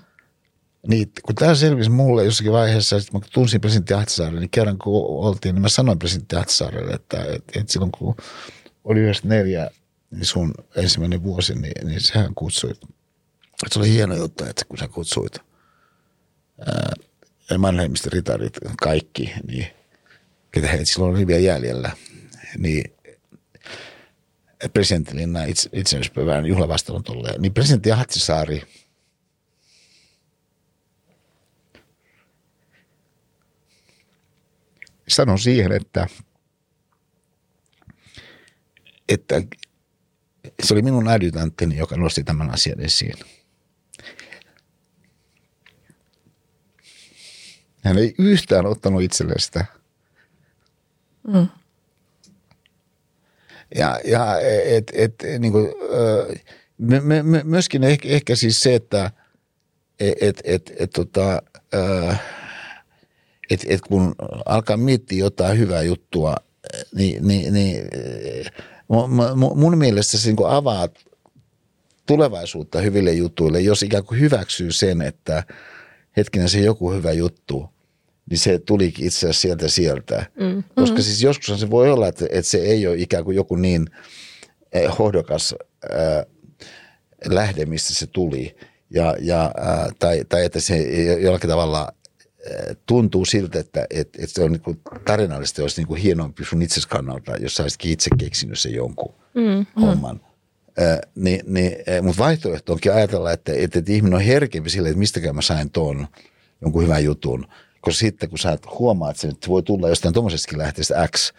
Niin, kun tämä selvisi mulle jossakin vaiheessa, että mä tunsin presidentti Ahtisaarelle, niin kerran kun oltiin, niin mä sanoin presidentti Ahtisaarelle, että, että, että silloin kun oli 94 niin sun ensimmäinen vuosi, niin, niin sehän kutsuit. Se oli hieno juttu, että kun sä kutsuit ää, Mannheimista ritarit kaikki, niin ketä heitä silloin oli vielä jäljellä, niin presidenttilinna itse, itsenäisyyspäivän juhlavastaanotolle, niin presidentti Ahtisaari sanoi siihen, että, että se oli minun adjutanttini, joka nosti tämän asian esiin. Hän ei yhtään ottanut itselleen sitä. Mm. Ja, ja et, et, niin kuin, me, me, me, myöskin ehkä, ehkä siis se, että et, et, et, tota, et, et kun alkaa miettiä jotain hyvää juttua, niin, niin, niin mun mielestä se niin avaa tulevaisuutta hyville jutuille, jos ikään kuin hyväksyy sen, että hetkinen se joku hyvä juttu, niin se tulikin itse asiassa sieltä sieltä. Mm. Koska mm. siis joskus se voi olla, että, että se ei ole ikään kuin joku niin eh, hohdokas äh, lähde, mistä se tuli. Ja, ja, äh, tai, tai että se jollakin tavalla tuntuu siltä, että, että, että se on niin tarinallisesti olisi niin kuin hienompi sun itses kannalta, jos sä olisikin itse keksinyt sen jonkun mm, homman. Mm. Äh, niin, niin, mutta vaihtoehto onkin ajatella, että, että, että ihminen on herkempi sille, että mistäkään mä sain tuon jonkun hyvän jutun. Koska sitten kun sä huomaat sen, että voi tulla jostain tuommoisestakin lähteestä X,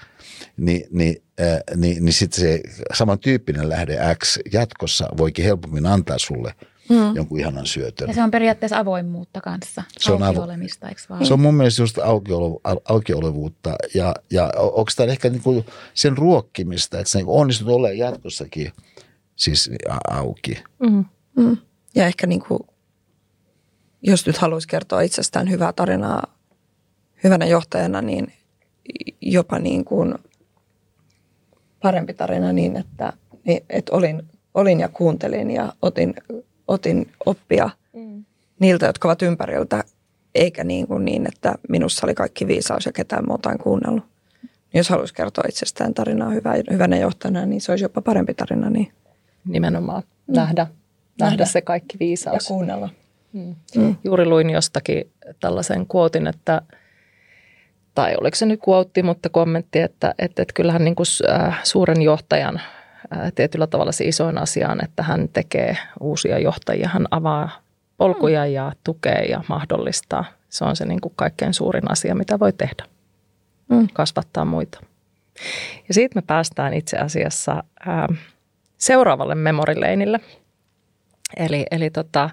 niin, niin, äh, niin, niin sitten se samantyyppinen lähde X jatkossa voikin helpommin antaa sulle – mm. jonkun ihanan syötön. Ja se on periaatteessa avoimuutta kanssa, se on aukiolemista, eikö vaan? Se on mun mielestä just aukiolo, aukiolevuutta ja, ja onko tämä ehkä niinku sen ruokkimista, että sä niinku onnistut olemaan jatkossakin siis auki. Mm. Mm. Ja ehkä niinku, jos nyt haluaisi kertoa itsestään hyvää tarinaa hyvänä johtajana, niin jopa niin kuin parempi tarina niin, että, niin, että olin, olin ja kuuntelin ja otin otin oppia mm. niiltä, jotka ovat ympäriltä, eikä niin, kuin niin, että minussa oli kaikki viisaus ja ketään muuta en kuunnellut. Jos haluaisi kertoa itsestään tarinaa hyvä, hyvänä johtajana, niin se olisi jopa parempi tarina. Niin. Nimenomaan mm. nähdä, nähdä, nähdä se kaikki viisaus. Ja kuunnella. Mm. Mm. Juuri luin jostakin tällaisen kuotin, että tai oliko se nyt kuotti, mutta kommentti, että, että, että kyllähän niin kuin, äh, suuren johtajan tietyllä tavalla se isoin asia on, että hän tekee uusia johtajia. Hän avaa polkuja ja tukee ja mahdollistaa. Se on se niin kuin kaikkein suurin asia, mitä voi tehdä. Mm. Kasvattaa muita. Ja siitä me päästään itse asiassa ää, seuraavalle memorileinille. Eli, eli tota,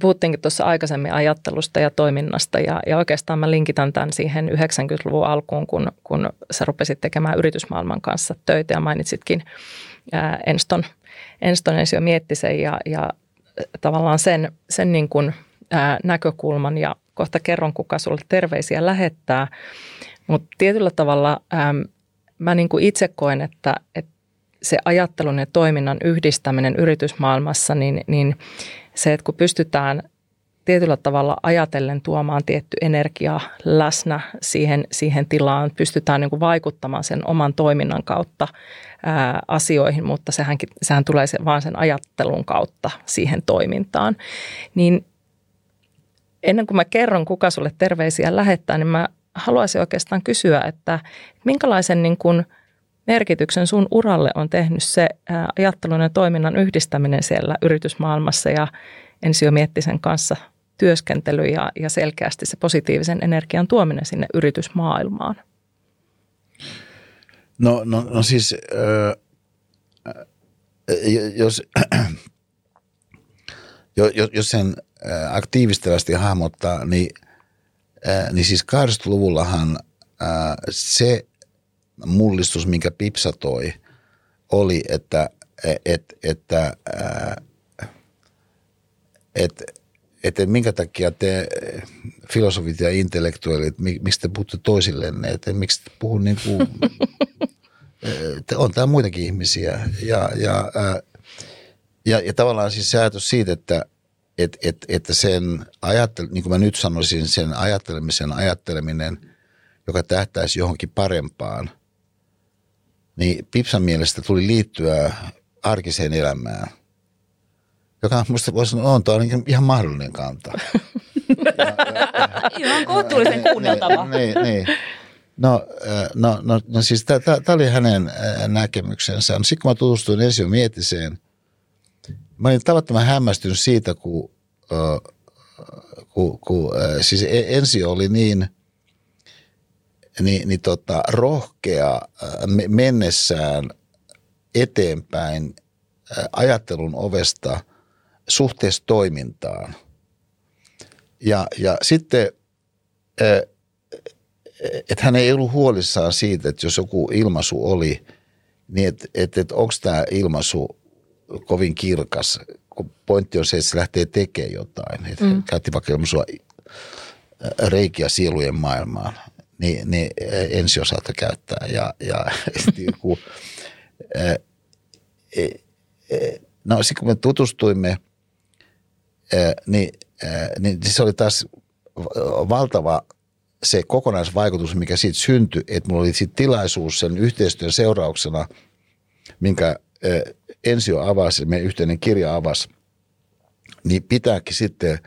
puhuttiinkin tuossa aikaisemmin ajattelusta ja toiminnasta ja, ja oikeastaan mä linkitän tämän siihen 90-luvun alkuun, kun, kun sä rupesit tekemään yritysmaailman kanssa töitä ja mainitsitkin ää, Enston. Enston ensin jo mietti sen ja, ja tavallaan sen, sen niin kuin, ää, näkökulman ja kohta kerron, kuka sulle terveisiä lähettää. Mutta tietyllä tavalla ää, mä niin kuin itse koen, että, että se ajattelun ja toiminnan yhdistäminen yritysmaailmassa, niin, niin se, että kun pystytään tietyllä tavalla ajatellen tuomaan tietty energia läsnä siihen, siihen tilaan. Pystytään niin kuin vaikuttamaan sen oman toiminnan kautta ää, asioihin, mutta sehän, sehän tulee se, vaan sen ajattelun kautta siihen toimintaan. Niin ennen kuin mä kerron, kuka sulle terveisiä lähettää, niin mä haluaisin oikeastaan kysyä, että minkälaisen niin kuin merkityksen sun uralle on tehnyt se ajattelun ja toiminnan yhdistäminen siellä yritysmaailmassa ja ensiomiettisen kanssa työskentely ja, ja selkeästi se positiivisen energian tuominen sinne yritysmaailmaan? No, no, no siis, äh, jos, jos sen aktiivistavasti hahmottaa, niin, äh, niin siis 80-luvullahan äh, se mullistus, minkä Pipsa toi, oli, että, et, että, äh, et, että minkä takia te filosofit ja intellektuaalit, miksi te puhutte toisillenne, että miksi te puhu niin kuin, on tämä muitakin ihmisiä. Ja, ja, ja, ja tavallaan siis se ajatus siitä, että et, et, että sen ajattel, niin kuin mä nyt sanoisin, sen ajattelemisen ajatteleminen, joka tähtäisi johonkin parempaan, niin Pipsan mielestä tuli liittyä arkiseen elämään – joka musta voisi sanoa, on, on ihan mahdollinen kanta. Ihan kohtuullisen kuunneltava. Niin, niin, niin. No, no, no, no siis tämä oli hänen näkemyksensä. No, sitten kun mä tutustuin Ensio Mietiseen, mä olin tavattoman hämmästynyt siitä, kun, kun, kun siis e, Ensio oli niin, niin, niin tota, rohkea mennessään eteenpäin ajattelun ovesta – suhteessa toimintaan. Ja, ja sitten, että hän ei ollut huolissaan siitä, että jos joku ilmaisu oli, niin että et, et onko tämä ilmaisu kovin kirkas. Kun pointti on se, että se lähtee tekemään jotain. Että mm. käytti vaikka ilmaisua reikiä sielujen maailmaan, niin, niin ensi osalta käyttää. Ja, ja joku, no sitten kun me tutustuimme – niin, niin se oli taas valtava se kokonaisvaikutus, mikä siitä syntyi, että mulla oli siitä tilaisuus sen yhteistyön seurauksena, minkä Ensio avasi, meidän yhteinen kirja avasi, niin pitääkin sitten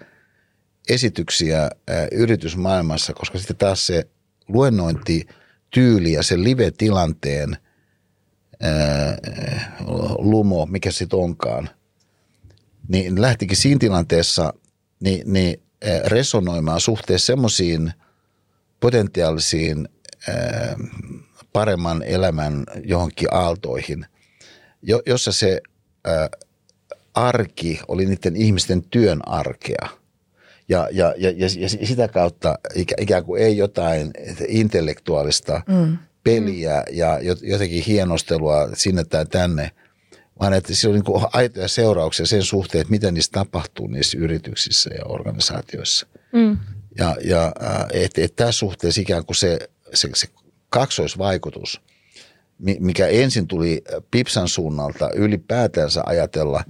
esityksiä yritysmaailmassa, koska sitten taas se luennointi tyyli ja se live-tilanteen lumo, mikä sitten onkaan – niin lähtikin siinä tilanteessa niin, niin resonoimaan suhteessa semmoisiin potentiaalisiin paremman elämän johonkin aaltoihin, jossa se arki oli niiden ihmisten työn arkea. Ja, ja, ja, ja sitä kautta ikään kuin ei jotain intellektuaalista mm. peliä ja jotenkin hienostelua sinne tai tänne – vaan että se on niin aitoja seurauksia sen suhteen, että mitä niissä tapahtuu niissä yrityksissä ja organisaatioissa. Mm. Ja, ja että et tässä suhteessa ikään kuin se, se, se kaksoisvaikutus, mikä ensin tuli Pipsan suunnalta ylipäätänsä ajatella,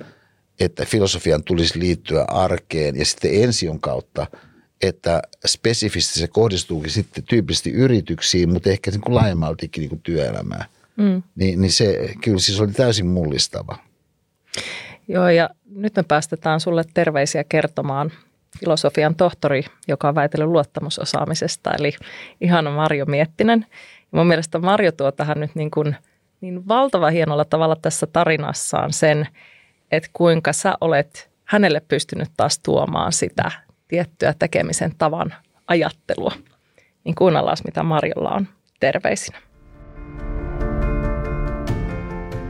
että filosofian tulisi liittyä arkeen ja sitten ension kautta, että spesifisti se kohdistuukin sitten tyypillisesti yrityksiin, mutta ehkä niin kuin laajemmaltikin niin kuin työelämään mm. niin, niin se kyllä siis oli täysin mullistava. Joo, ja nyt me päästetään sulle terveisiä kertomaan filosofian tohtori, joka on väitellyt luottamusosaamisesta, eli ihana Marjo Miettinen. Ja mun mielestä Marjo tuo tähän nyt niin, kuin, niin valtava hienolla tavalla tässä tarinassaan sen, että kuinka sä olet hänelle pystynyt taas tuomaan sitä tiettyä tekemisen tavan ajattelua. Niin kuunnellaan, mitä Marjolla on terveisinä.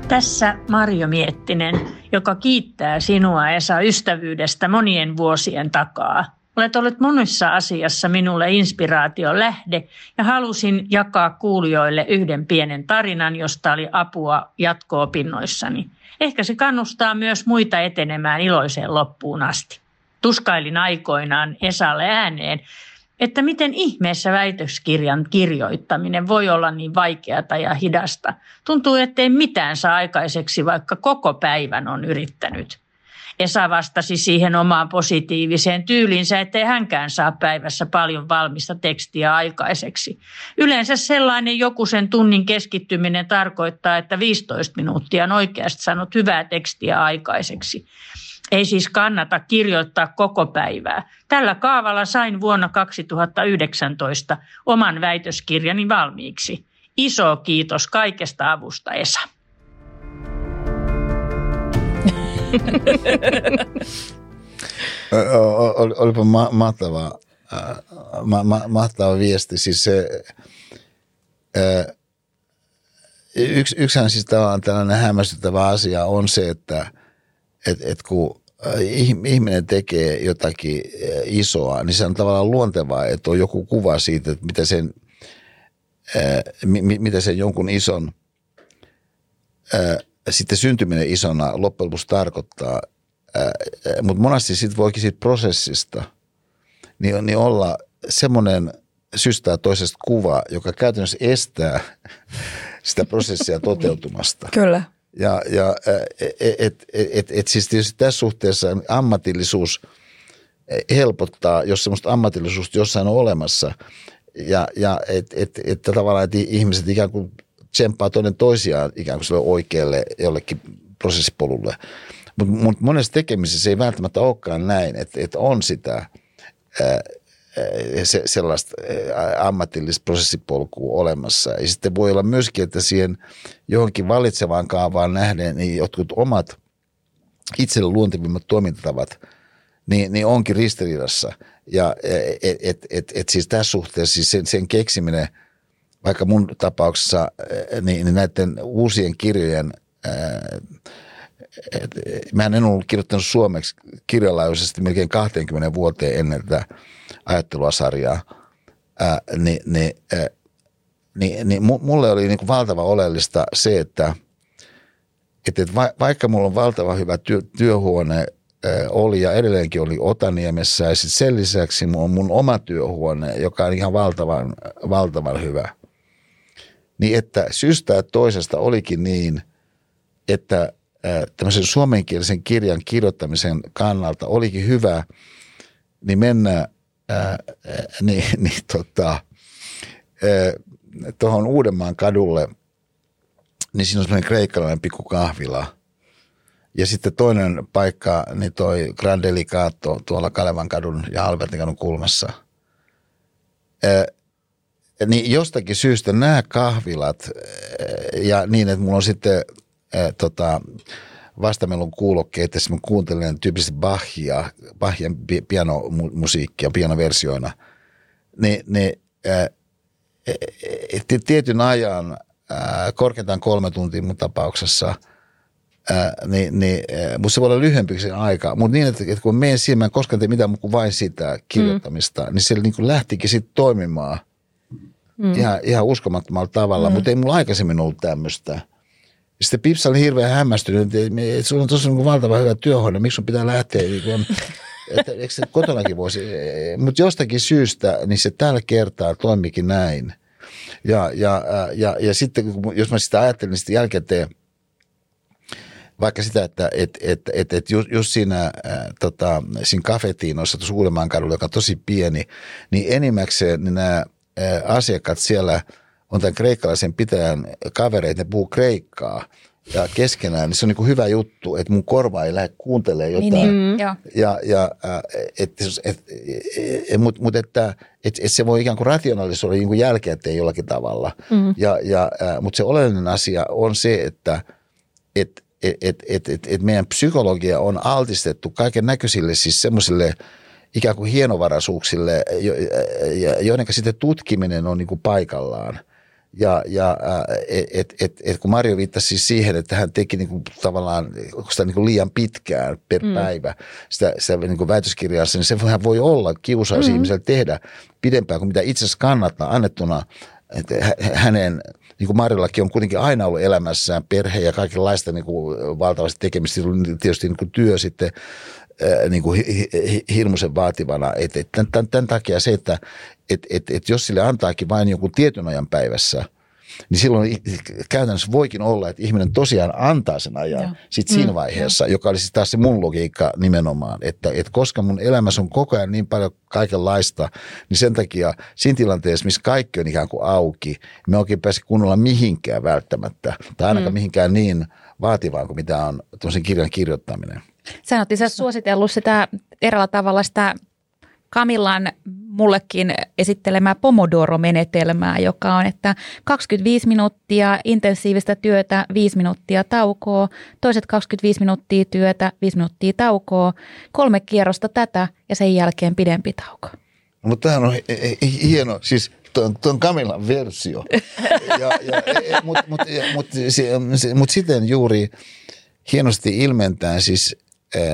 Tässä Marjo Miettinen, joka kiittää sinua Esa ystävyydestä monien vuosien takaa. Olet ollut monissa asiassa minulle inspiraation lähde ja halusin jakaa kuulijoille yhden pienen tarinan, josta oli apua jatko-opinnoissani. Ehkä se kannustaa myös muita etenemään iloiseen loppuun asti. Tuskailin aikoinaan Esalle ääneen, että miten ihmeessä väitöskirjan kirjoittaminen voi olla niin vaikeata ja hidasta. Tuntuu, ettei mitään saa aikaiseksi, vaikka koko päivän on yrittänyt. Esa vastasi siihen omaan positiiviseen tyylinsä, ettei hänkään saa päivässä paljon valmista tekstiä aikaiseksi. Yleensä sellainen joku sen tunnin keskittyminen tarkoittaa, että 15 minuuttia on oikeasti saanut hyvää tekstiä aikaiseksi. Ei siis kannata kirjoittaa koko päivää. Tällä kaavalla sain vuonna 2019 oman väitöskirjani valmiiksi. Iso kiitos kaikesta avusta, Esa. Olipa ma- mahtava, ma- ma- mahtava viesti. Siis se, yksi, yksihän siis tällainen hämmästyttävä asia on se, että et, et kun ihminen tekee jotakin isoa, niin se on tavallaan luontevaa, että on joku kuva siitä, että mitä sen, mitä sen jonkun ison sitten syntyminen isona loppujen lopuksi tarkoittaa. Mutta monesti sitten voikin siitä prosessista niin, niin olla semmoinen systää toisesta kuva, joka käytännössä estää sitä prosessia toteutumasta. Kyllä. Ja, ja et, et, et, et siis tietysti tässä suhteessa ammatillisuus helpottaa, jos semmoista ammatillisuutta jossain on olemassa. Ja, ja että et, et, tavallaan, että ihmiset ikään kuin tsemppaa toinen toisiaan ikään kuin sille oikealle jollekin prosessipolulle. Mutta mut monessa tekemisessä ei välttämättä olekaan näin, että, että on sitä ää, se, sellaista ammatillista prosessipolkua olemassa. Ja sitten voi olla myöskin, että siihen johonkin valitsevaan kaavaan nähden niin jotkut omat itselle luontevimmat toimintatavat niin, niin onkin ristiriidassa. Ja et, et, et, et siis tässä suhteessa siis sen, sen keksiminen – vaikka mun tapauksessa niin, niin näiden uusien kirjojen, mä en ollut kirjoittanut suomeksi kirjalaajuisesti melkein 20 vuoteen ennen tätä ajattelua sarjaa, niin, niin, niin, niin mulle oli niin kuin valtava oleellista se, että, että vaikka mulla on valtava hyvä työ, työhuone oli ja edelleenkin oli Otaniemessä ja sitten sen lisäksi mun mun oma työhuone, joka on ihan valtavan, valtavan hyvä – niin että syystä toisesta olikin niin, että tämmöisen suomenkielisen kirjan kirjoittamisen kannalta olikin hyvä niin mennä ää, niin, niin tota, tuohon Uudenmaan kadulle, niin siinä on semmoinen kreikkalainen pikku kahvila. Ja sitten toinen paikka, niin toi Grand Delicato tuolla Kalevan kadun ja Albertin kadun kulmassa – niin jostakin syystä nämä kahvilat eh, ja niin, että mulla on sitten äh, tota, vastamelun kuulokkeet, että mä kuuntelen tyypillisesti Bachia, Bachian pianomusiikkia pianoversioina, niin, niin äh, tietyn ajan, äh, korkeintaan kolme tuntia mun tapauksessa, äh, niin, niin mutta se voi olla lyhyempi se aika, mutta niin, että, että kun menen siihen, mä en koskaan tee mitään kuin vain sitä kirjoittamista, mm. niin se niin lähtikin sitten toimimaan – mm. ihan, ihan uskomattomalla tavalla, mm. mutta ei mulla aikaisemmin ollut tämmöistä. Sitten Pipsa oli hirveän hämmästynyt, että, sulla on tosi niin valtava hyvä työhuone, miksi sun pitää lähteä, niin että eikö se kotonakin voisi, mutta jostakin syystä, niin se tällä kertaa toimikin näin. Ja, ja, ja, ja sitten jos mä sitä ajattelin, niin sitten jälkikäteen, vaikka sitä, että et, et, et, et just, just siinä, äh, tota, siinä kafetiinossa tuossa Uudenmaan kadulla, joka on tosi pieni, niin enimmäkseen niin nämä asiakkaat siellä on tämän kreikkalaisen pitäjän kavereita, ne puhuu kreikkaa ja keskenään, niin se on niin kuin hyvä juttu, että mun korva ei lähde kuuntelemaan jotain. Niin, mm. ja, ja, et, et, et, mutta mut että et, et se voi ikään kuin rationalisoida niin kuin jollakin tavalla. Mm. Ja, ja, mutta se oleellinen asia on se, että et, et, et, et, et, et meidän psykologia on altistettu kaiken näköisille siis semmoisille – ikään kuin hienovaraisuuksille, joiden sitten tutkiminen on niin kuin paikallaan. Ja, ja et, et, et, kun Mario viittasi siis siihen, että hän teki niin kuin tavallaan sitä niin kuin liian pitkään per mm. päivä sitä, sitä niin kuin väitöskirjassa, niin se voi olla kiusaus mm. ihmiselle tehdä pidempään kuin mitä itse asiassa kannattaa annettuna että hänen, niin kuin Marjollakin on kuitenkin aina ollut elämässään perhe ja kaikenlaista niin kuin valtavasti tekemistä, tietysti niin kuin työ sitten niin kuin hirmuisen vaativana. Et, et, tämän, tämän takia se, että et, et, et jos sille antaakin vain jonkun tietyn ajan päivässä, niin silloin käytännössä voikin olla, että ihminen tosiaan antaa sen ajan sitten siinä mm, vaiheessa, joka olisi taas se mun logiikka nimenomaan, että, että koska mun elämässä on koko ajan niin paljon kaikenlaista, niin sen takia siinä tilanteessa, missä kaikki on ikään kuin auki, me oikein pääse kunnolla mihinkään välttämättä, tai ainakaan mm. mihinkään niin vaativaan kuin mitä on tuollaisen kirjan kirjoittaminen. Sä oot suositellut sitä eräällä tavalla sitä Kamillan mullekin esittelemää Pomodoro-menetelmää, joka on, että 25 minuuttia intensiivistä työtä, 5 minuuttia taukoa, toiset 25 minuuttia työtä, 5 minuuttia taukoa, kolme kierrosta tätä ja sen jälkeen pidempi tauko. No, mutta tämä on hieno, siis tuon, tuon Kamilan versio. Mutta mut, mut, mut, mut siten juuri hienosti ilmentää siis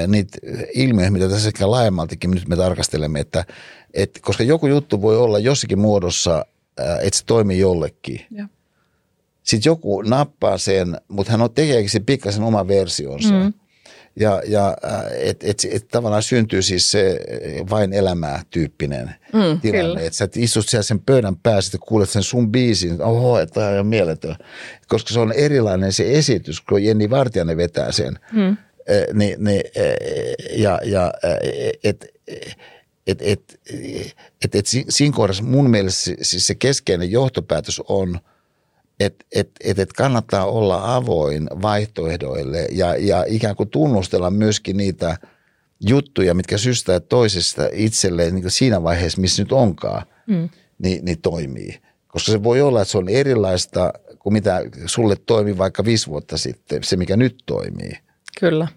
niitä ilmiöitä, mitä tässä ehkä laajemmaltikin nyt me tarkastelemme, että, että koska joku juttu voi olla jossakin muodossa, että se toimii jollekin. Ja. Sitten joku nappaa sen, mutta hän on tekeekin se pikkasen oma versionsa. Mm. Ja, ja että et, et, tavallaan syntyy siis se vain elämää tyyppinen mm, tilanne. Että sä istut siellä sen pöydän päässä ja kuulet sen sun biisin, oho, että tämä on mieletön. Koska se on erilainen se esitys, kun Jenni Vartijainen vetää sen. Mm niin, niin, ja, ja et, et, et, et, et siinä kohdassa mun mielestä siis se keskeinen johtopäätös on, että et, et, et kannattaa olla avoin vaihtoehdoille ja, ja ikään kuin tunnustella myöskin niitä juttuja, mitkä syystä toisesta itselleen niin siinä vaiheessa, missä nyt onkaan, mm. niin, niin toimii. Koska se voi olla, että se on erilaista kuin mitä sulle toimi vaikka viisi vuotta sitten, se mikä nyt toimii. Kyllä.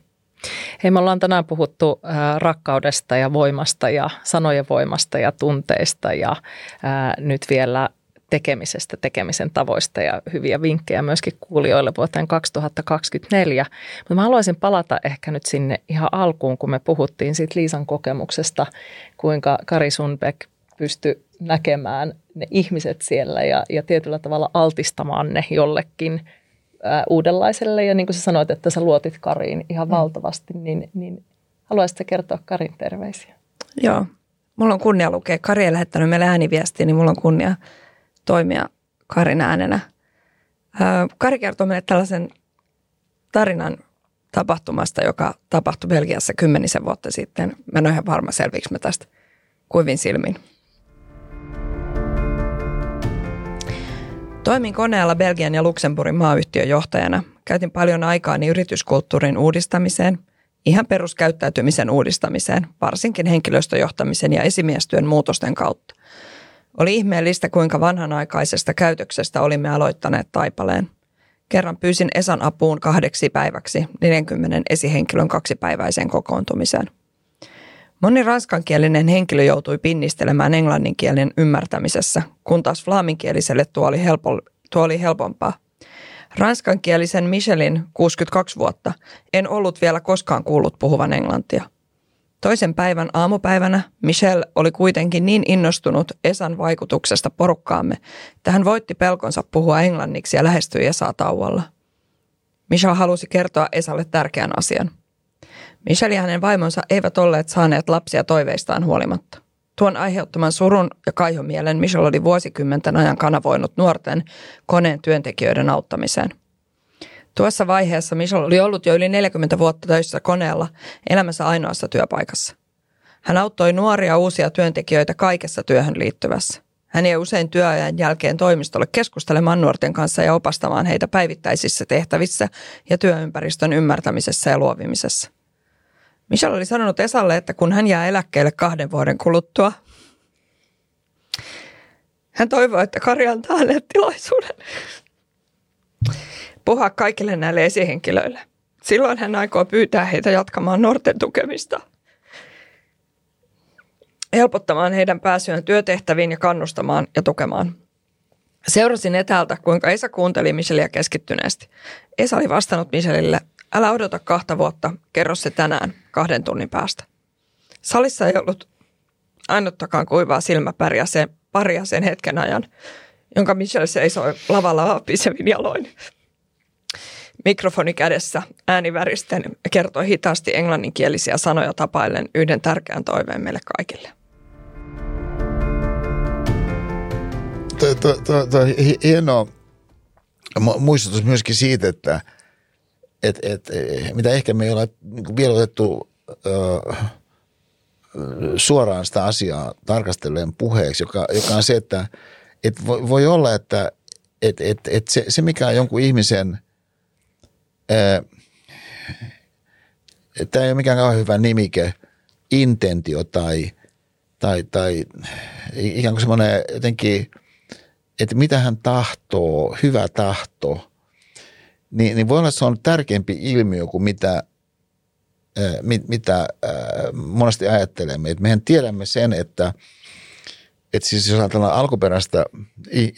Hei, me ollaan tänään puhuttu ää, rakkaudesta ja voimasta ja sanojen voimasta ja tunteista ja ää, nyt vielä tekemisestä, tekemisen tavoista ja hyviä vinkkejä myöskin kuulijoille vuoteen 2024. Mutta mä haluaisin palata ehkä nyt sinne ihan alkuun, kun me puhuttiin siitä Liisan kokemuksesta, kuinka Kari Sundbeck pystyi näkemään ne ihmiset siellä ja, ja tietyllä tavalla altistamaan ne jollekin – uudenlaiselle. Ja niin kuin sä sanoit, että sä luotit Kariin ihan mm. valtavasti, niin, niin haluaisitko kertoa Karin terveisiä? Joo. Mulla on kunnia lukea. Kari ei lähettänyt meille ääniviestiä, niin mulla on kunnia toimia Karin äänenä. Kari kertoo meille tällaisen tarinan tapahtumasta, joka tapahtui Belgiassa kymmenisen vuotta sitten. Mä en ole ihan varma selviikö mä tästä kuivin silmin. Toimin koneella Belgian ja Luxemburgin maayhtiön johtajana. Käytin paljon aikaani yrityskulttuurin uudistamiseen, ihan peruskäyttäytymisen uudistamiseen, varsinkin henkilöstöjohtamisen ja esimiestyön muutosten kautta. Oli ihmeellistä, kuinka vanhanaikaisesta käytöksestä olimme aloittaneet taipaleen. Kerran pyysin Esan apuun kahdeksi päiväksi 40 esihenkilön kaksipäiväiseen kokoontumiseen. Moni ranskankielinen henkilö joutui pinnistelemään englannin kielen ymmärtämisessä, kun taas flaminkieliselle tuo oli, helpo, tuo oli helpompaa. Ranskankielisen Michelin 62 vuotta en ollut vielä koskaan kuullut puhuvan englantia. Toisen päivän aamupäivänä Michel oli kuitenkin niin innostunut Esan vaikutuksesta porukkaamme, että hän voitti pelkonsa puhua englanniksi ja lähestyi Esaa tauolla. Michel halusi kertoa Esalle tärkeän asian – Michelle ja hänen vaimonsa eivät olleet saaneet lapsia toiveistaan huolimatta. Tuon aiheuttaman surun ja kaihomielen Michelle oli vuosikymmenten ajan kanavoinut nuorten koneen työntekijöiden auttamiseen. Tuossa vaiheessa Michelle oli ollut jo yli 40 vuotta töissä koneella elämänsä ainoassa työpaikassa. Hän auttoi nuoria uusia työntekijöitä kaikessa työhön liittyvässä. Hän jäi usein työajan jälkeen toimistolle keskustelemaan nuorten kanssa ja opastamaan heitä päivittäisissä tehtävissä ja työympäristön ymmärtämisessä ja luovimisessa. Michelle oli sanonut Esalle, että kun hän jää eläkkeelle kahden vuoden kuluttua, hän toivoo, että Kari antaa hänelle tilaisuuden puhua kaikille näille esihenkilöille. Silloin hän aikoo pyytää heitä jatkamaan nuorten tukemista, helpottamaan heidän pääsyään työtehtäviin ja kannustamaan ja tukemaan. Seurasin etäältä, kuinka Esa kuunteli Michelia keskittyneesti. Esa oli vastannut Michelille, älä odota kahta vuotta, kerro se tänään kahden tunnin päästä. Salissa ei ollut ainuttakaan kuivaa silmäpäriä sen, paria sen hetken ajan, jonka Michelle seisoi lavalla vaapisevin jaloin. Mikrofoni kädessä, ääni väristen, kertoi hitaasti englanninkielisiä sanoja tapaillen yhden tärkeän toiveen meille kaikille. Tuo, hienoa muistutus myöskin siitä, että et, et, mitä ehkä me ei ole niin vielä otettu ö, suoraan sitä asiaa tarkastellen puheeksi, joka, joka on se, että et voi, voi olla, että et, et, et se, se, mikä on jonkun ihmisen, tämä ei ole mikään kauhean hyvä nimike, intentio tai, tai, tai ikään kuin semmoinen jotenkin, että mitä hän tahtoo, hyvä tahto, niin, niin voi olla, se on tärkeämpi ilmiö kuin mitä, mit, mitä monesti ajattelemme. Et mehän tiedämme sen, että – että siis jos ajatellaan alkuperäistä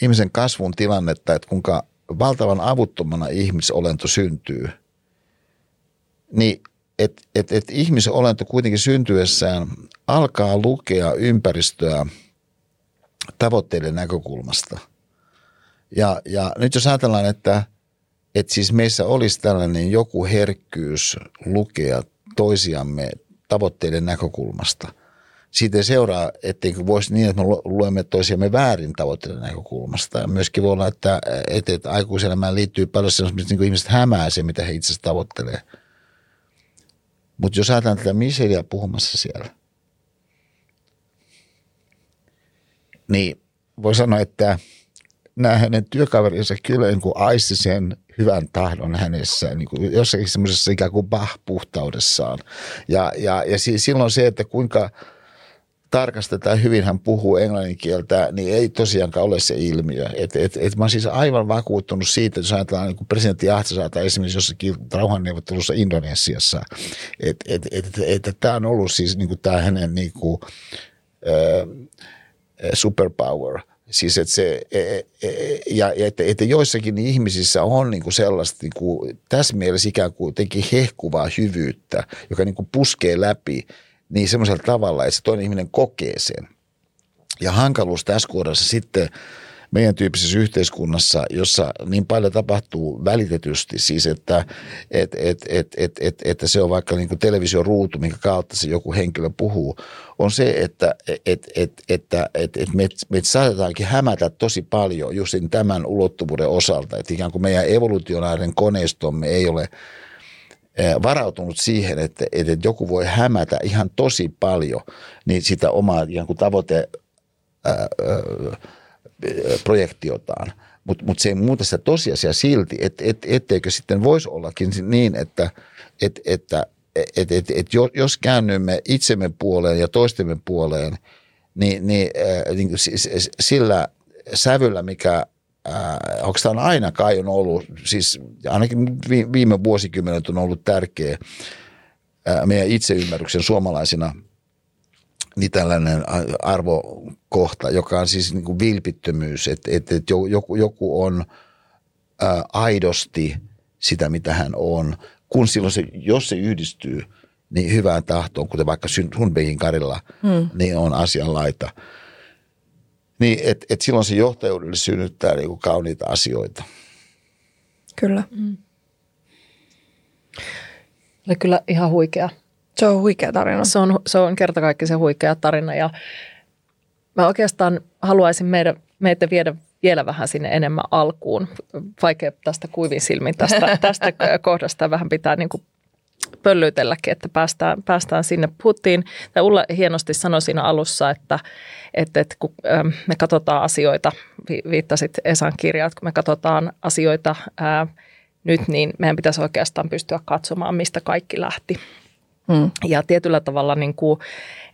ihmisen kasvun tilannetta, että kuinka valtavan avuttomana ihmisolento syntyy, niin että et, et ihmisolento kuitenkin syntyessään alkaa lukea ympäristöä tavoitteiden näkökulmasta. Ja, ja nyt jos ajatellaan, että, että siis meissä olisi tällainen joku herkkyys lukea toisiamme tavoitteiden näkökulmasta – siitä seuraa, etteikö voisi niin, että me luemme toisiamme väärin tavoitteiden näkökulmasta. Ja myöskin voi olla, että, että, että aikuiselämään liittyy paljon sellaista, niin kuin ihmiset hämää se, mitä he itse asiassa tavoittelee. Mutta jos ajatellaan tätä Michelia puhumassa siellä, niin voi sanoa, että nämä hänen työkaverinsa kyllä niin kuin aisti sen hyvän tahdon hänessä niin kuin jossakin semmoisessa ikään kuin bah-puhtaudessaan. Ja, ja, ja silloin se, että kuinka – tarkastetaan hyvin hän puhuu englannin kieltä, niin ei tosiaankaan ole se ilmiö. Et, et, et mä olen siis aivan vakuuttunut siitä, että jos ajatellaan niin presidentti Ahtisaata esimerkiksi jossakin rauhanneuvottelussa Indonesiassa, että et, et, et, et, et tämä on ollut siis niin kuin tämä hänen niin kuin, äh, superpower – Siis että se, e, e, e, ja, ja että, että joissakin ihmisissä on niin kuin sellaista niin kuin, tässä mielessä ikään kuin jotenkin hehkuvaa hyvyyttä, joka niin kuin puskee läpi niin semmoisella tavalla, että se toinen ihminen kokee sen. Ja hankaluus tässä kohdassa sitten meidän tyyppisessä yhteiskunnassa, jossa niin paljon tapahtuu välitetysti, siis että et, et, et, et, et, että se on vaikka niin kuin televisioruutu, minkä kautta se joku henkilö puhuu, on se, että et, et, että et, et me, me saatetaankin hämätä tosi paljon just tämän ulottuvuuden osalta, että ikään kuin meidän evolutionaarinen koneistomme ei ole – varautunut siihen, että, että joku voi hämätä ihan tosi paljon niin sitä omaa ihan kuin tavoite ää, projektiotaan. Mutta mut se ei muuta sitä tosiasiaa silti, että et, etteikö sitten voisi ollakin niin, että et, että et, et, et, jos käännymme itsemme puoleen ja toistemme puoleen, niin, niin, äh, niin sillä sävyllä, mikä äh, tämä aina kai on ollut, siis ainakin viime vuosikymmenet on ollut tärkeä äh, meidän itseymmärryksen suomalaisina niin tällainen arvokohta, joka on siis niin kuin vilpittömyys, että, että, että joku, joku on ää, aidosti sitä, mitä hän on, kun silloin se, jos se yhdistyy niin hyvään tahtoon, kuten vaikka Sundbergin Karilla, hmm. niin on asianlaita. laita niin, että et silloin se johtajuudelle synnyttää niinku kauniita asioita. Kyllä. Mm. Oli kyllä ihan huikea. Se on huikea tarina. Se on, se on kertakaikkisen huikea tarina ja mä oikeastaan haluaisin meidän, meitä viedä vielä vähän sinne enemmän alkuun. Vaikea tästä kuivin silmin tästä, tästä kohdasta vähän pitää niin kuin pöllyytelläkin, että päästään, päästään sinne. Puhuttiin, tai Ulla hienosti sanoi siinä alussa, että, että, että kun ähm, me katsotaan asioita, viittasit Esan kirjaan, kun me katsotaan asioita ää, nyt, niin meidän pitäisi oikeastaan pystyä katsomaan, mistä kaikki lähti. Hmm. Ja tietyllä tavalla niin kuin,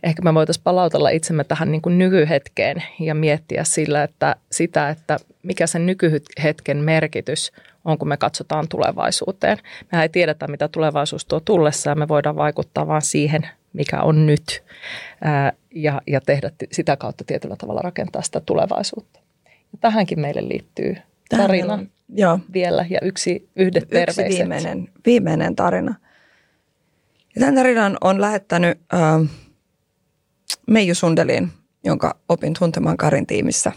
ehkä me voitaisiin palautella itsemme tähän niin kuin nykyhetkeen ja miettiä sillä, että sitä, että mikä sen nykyhetken merkitys on, kun me katsotaan tulevaisuuteen. Me ei tiedetä, mitä tulevaisuus tuo tullessa ja me voidaan vaikuttaa vain siihen, mikä on nyt ää, ja, ja tehdä sitä kautta tietyllä tavalla rakentaa sitä tulevaisuutta. Ja tähänkin meille liittyy tarina on, joo. vielä ja yksi yhdet yksi terveiset. viimeinen, viimeinen tarina. Ja tämän tarinan on lähettänyt äh, Meiju Sundelin, jonka opin tuntemaan Karin tiimissä,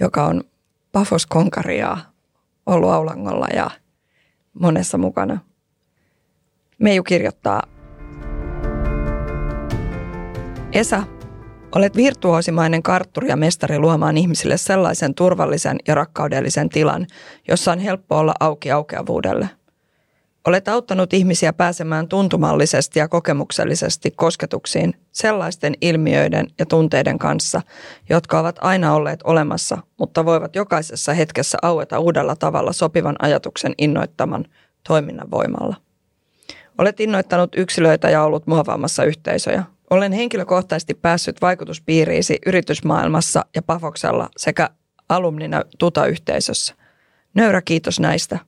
joka on Pafos Konkaria ollut Aulangolla ja monessa mukana. Meiju kirjoittaa, Esa, Olet virtuosimainen kartturi ja mestari luomaan ihmisille sellaisen turvallisen ja rakkaudellisen tilan, jossa on helppo olla auki aukeavuudelle. Olet auttanut ihmisiä pääsemään tuntumallisesti ja kokemuksellisesti kosketuksiin sellaisten ilmiöiden ja tunteiden kanssa, jotka ovat aina olleet olemassa, mutta voivat jokaisessa hetkessä aueta uudella tavalla sopivan ajatuksen innoittaman toiminnan voimalla. Olet innoittanut yksilöitä ja ollut muovaamassa yhteisöjä, olen henkilökohtaisesti päässyt vaikutuspiiriisi yritysmaailmassa ja Pafoksella sekä alumnina Tuta-yhteisössä. Nöyrä kiitos näistä.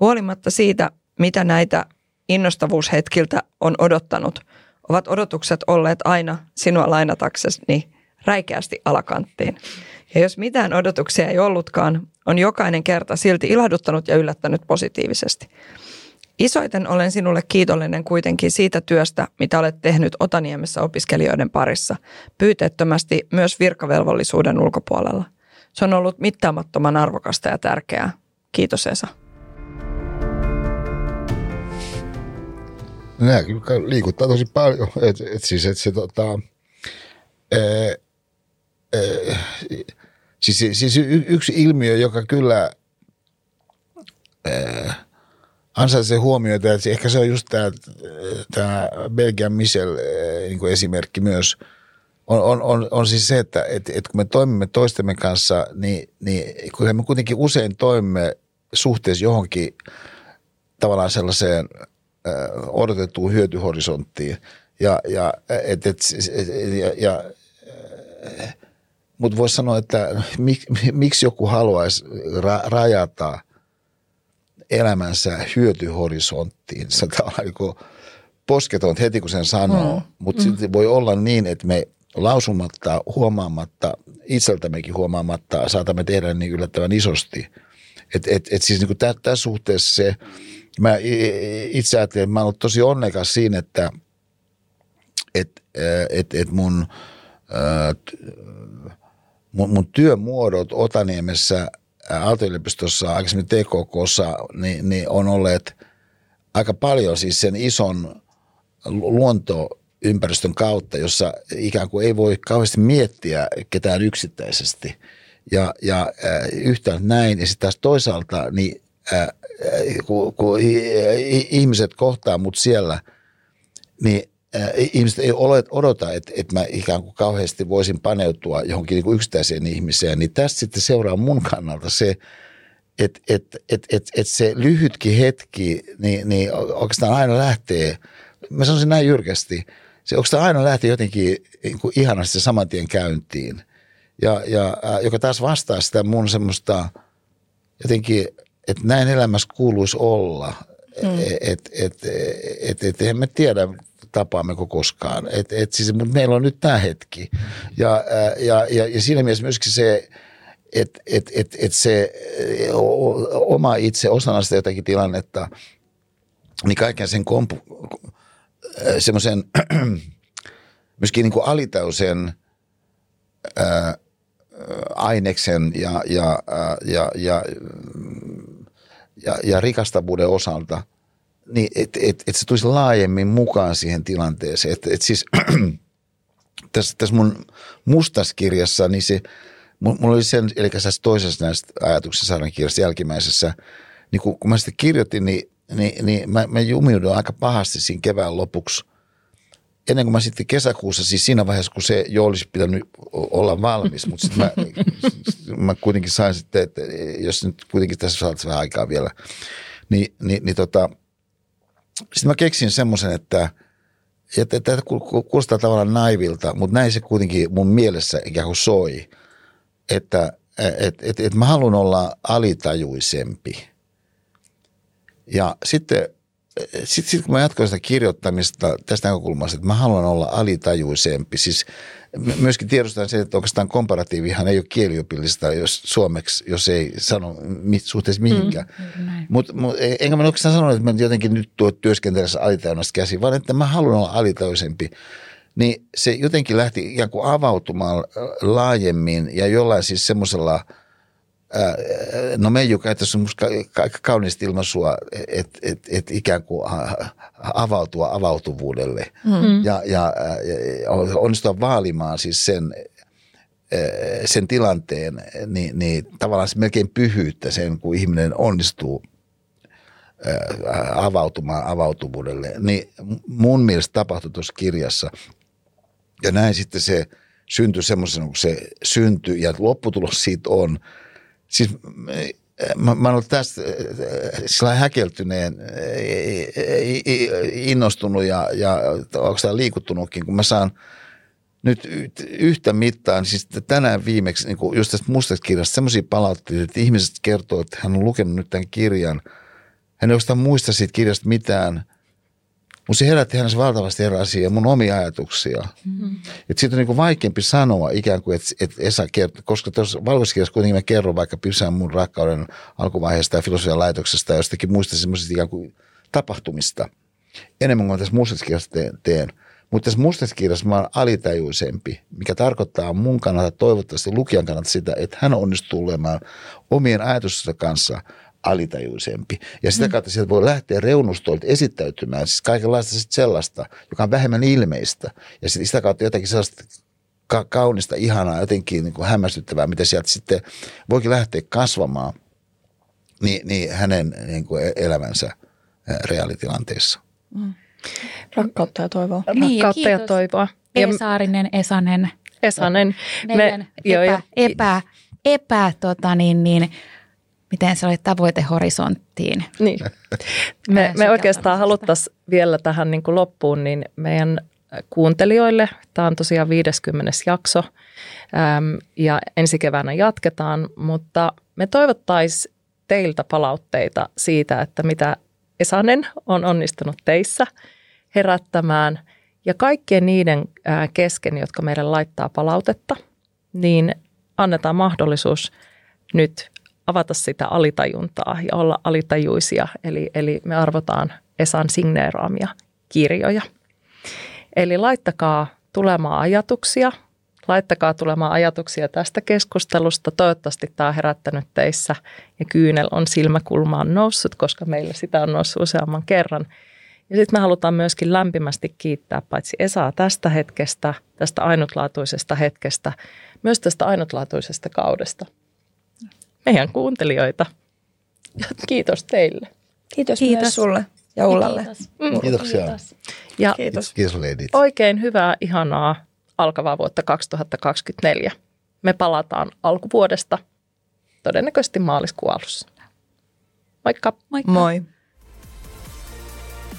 Huolimatta siitä, mitä näitä innostavuushetkiltä on odottanut, ovat odotukset olleet aina sinua lainataksesi räikeästi alakanttiin. Ja jos mitään odotuksia ei ollutkaan, on jokainen kerta silti ilahduttanut ja yllättänyt positiivisesti. Isoiten olen sinulle kiitollinen kuitenkin siitä työstä, mitä olet tehnyt Otaniemessä opiskelijoiden parissa, pyyteettömästi myös virkavelvollisuuden ulkopuolella. Se on ollut mittaamattoman arvokasta ja tärkeää. Kiitos Esa. Nämä kyllä liikuttaa tosi paljon. Et, et siis, et se, tota, ää, ää, siis, siis yksi ilmiö, joka kyllä ää, ansaitsee huomioita, että ehkä se on just tämä, tämä Belgian Michel niin esimerkki myös, on, on, on, on siis se, että että että kun me toimimme toistemme kanssa, niin, niin kun me kuitenkin usein toimimme suhteessa johonkin tavallaan sellaiseen odotettuun hyötyhorisonttiin. Ja, ja, et, et, ja, ja äh, mutta voisi sanoa, että mik, miksi joku haluaisi ra, rajata – elämänsä hyötyhorisonttiin. Se on niin posketon heti, kun sen sanoo, mm. mutta mm. voi olla niin, että me lausumatta, huomaamatta, itseltämmekin huomaamatta saatamme tehdä niin yllättävän isosti. Et, et, et siis niin tässä suhteessa se, mä itse ajattelen, että mä olen tosi onnekas siinä, että et, et, et mun, mun, mun työmuodot Otaniemessä Aalto-yliopistossa, aikaisemmin TKKssa, niin, niin on olleet aika paljon siis sen ison luontoympäristön kautta, jossa ikään kuin ei voi kauheasti miettiä ketään yksittäisesti. Ja, ja yhtään näin. Ja sitten taas toisaalta, niin kun, kun ihmiset kohtaa mut siellä, niin ihmiset ei odota, että, että mä ikään kuin kauheasti voisin paneutua johonkin niin kuin yksittäiseen ihmiseen, niin tästä sitten seuraa mun kannalta se, että, että, että, että, että se lyhytkin hetki, niin, niin oikeastaan aina lähtee, mä sanoisin näin jyrkästi, se oikeastaan aina lähtee jotenkin niin kuin ihanasti saman tien käyntiin. Ja, ja joka taas vastaa sitä mun semmoista jotenkin, että näin elämässä kuuluisi olla. Mm. Että et, et, et, et, et, me tiedä, tapaammeko koskaan. Et, et siis, mutta meillä on nyt tämä hetki. Ja, ja, ja, ja siinä mielessä myöskin se, että et, et, et se oma itse osana sitä jotakin tilannetta, niin kaiken sen kompu, semmoisen myöskin niin kuin ää, aineksen ja, ja, ja, ja, ja, ja rikastavuuden osalta – niin että et, et se tulisi laajemmin mukaan siihen tilanteeseen. Että et siis tässä, tässä mun mustaskirjassa, niin se, mulla oli sen, eli tässä toisessa näistä ajatuksissa saadankirjassa jälkimmäisessä, niin kun, kun mä sitä kirjoitin, niin, niin, niin mä, mä jumiudun aika pahasti siinä kevään lopuksi. Ennen kuin mä sitten kesäkuussa, siis siinä vaiheessa, kun se jo olisi pitänyt olla valmis, mutta sitten mä, mä kuitenkin sain sitten, että jos nyt kuitenkin tässä saataisiin vähän aikaa vielä, niin, niin, niin tota, sitten mä keksin semmoisen, että että tämä kuulostaa tavallaan naivilta, mutta näin se kuitenkin mun mielessä ikään kuin soi, että et, et, et mä haluan olla alitajuisempi. Ja sitten sit, sit kun mä jatkoin sitä kirjoittamista tästä näkökulmasta, että mä haluan olla alitajuisempi, siis myöskin tiedostan se, että oikeastaan komparatiivihan ei ole kieliopillista jos suomeksi, jos ei sano suhteessa mihinkään. Mm, Mutta mut, e, enkä mä oikeastaan sano, että mä jotenkin nyt tuo työskentelyssä alitajunnasta käsin, vaan että mä haluan olla alitajuisempi. Niin se jotenkin lähti ikään kuin avautumaan laajemmin ja jollain siis semmoisella no Meiju käyttäisi musta aika kaunista ilmaisua, että et, et ikään kuin avautua avautuvuudelle mm. ja, ja, ja onnistua vaalimaan siis sen, sen tilanteen, niin, niin tavallaan se melkein pyhyyttä sen, kun ihminen onnistuu avautumaan avautuvuudelle. Niin mun mielestä tapahtui tuossa kirjassa. Ja näin sitten se syntyi semmoisena kuin se syntyi ja lopputulos siitä on – siis mä, mä olen tästä sillä häkeltyneen, innostunut ja, ja tämä liikuttunutkin, kun mä saan nyt yhtä mittaan, siis tänään viimeksi niin kuin just tästä mustasta kirjasta, semmoisia palautteita, että ihmiset kertoo, että hän on lukenut nyt tämän kirjan. Hän ei oikeastaan muista siitä kirjasta mitään – mutta se herätti hänessä valtavasti eri asioita, mun omia ajatuksia. Mm-hmm. Että siitä on niin vaikeampi sanoa ikään kuin, että, että Esa kertoo, koska tuossa valkoiskirjassa kuitenkin mä kerron vaikka Pisään mun rakkauden alkuvaiheesta ja filosofian laitoksesta ja jostakin muista semmoisista ikään kuin tapahtumista. Enemmän kuin tässä mustassa kirjassa teen. teen. Mutta tässä mustassa kirjassa mä oon alitajuisempi, mikä tarkoittaa mun kannalta toivottavasti lukijan kannalta sitä, että hän onnistuu olemaan omien ajatustensa kanssa – alitajuisempi. Ja sitä mm. kautta sieltä voi lähteä reunustoilta esittäytymään, siis kaikenlaista sit sellaista, joka on vähemmän ilmeistä. Ja sit sitä kautta jotakin sellaista ka- kaunista, ihanaa, jotenkin niin kuin hämmästyttävää, mitä sieltä sitten voikin lähteä kasvamaan niin, niin hänen niin kuin e-, elämänsä reaalitilanteessa. Mm. Rakkautta ja toivoa. Niin, Rakkautta ja toivoa. Ja Saarinen, Esanen. Esanen. Meidän me, epä, epä, epä, epä tota niin, niin, miten se oli tavoitehorisonttiin. Niin. Me, me oikeastaan haluttaisiin vielä tähän niin kuin loppuun, niin meidän kuuntelijoille, tämä on tosiaan 50. jakso äm, ja ensi keväänä jatketaan, mutta me toivottaisiin teiltä palautteita siitä, että mitä Esanen on onnistunut teissä herättämään ja kaikkien niiden kesken, jotka meille laittaa palautetta, niin annetaan mahdollisuus nyt avata sitä alitajuntaa ja olla alitajuisia. Eli, eli me arvotaan Esan signeeraamia kirjoja. Eli laittakaa tulemaan ajatuksia. Laittakaa tulemaan ajatuksia tästä keskustelusta. Toivottavasti tämä on herättänyt teissä ja kyynel on silmäkulmaan noussut, koska meillä sitä on noussut useamman kerran. Ja sitten me halutaan myöskin lämpimästi kiittää paitsi Esaa tästä hetkestä, tästä ainutlaatuisesta hetkestä, myös tästä ainutlaatuisesta kaudesta – meidän kuuntelijoita. Ja kiitos teille. Kiitos, kiitos. myös sulle ja Ullalle. Kiitos. Mm. Kiitoksia. Kiitos. Ja kiitos. kiitos Oikein hyvää, ihanaa alkavaa vuotta 2024. Me palataan alkuvuodesta, todennäköisesti maaliskuun alussa. Moikka. Moikka. Moi.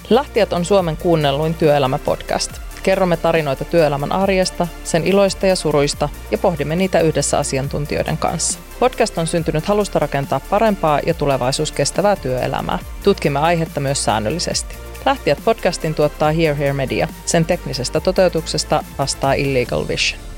Lähtijät on Suomen kuunnelluin työelämäpodcast. Kerromme tarinoita työelämän arjesta, sen iloista ja suruista ja pohdimme niitä yhdessä asiantuntijoiden kanssa. Podcast on syntynyt halusta rakentaa parempaa ja tulevaisuus kestävää työelämää. Tutkimme aihetta myös säännöllisesti. Lähtijät podcastin tuottaa Here Here Media. Sen teknisestä toteutuksesta vastaa Illegal Vision.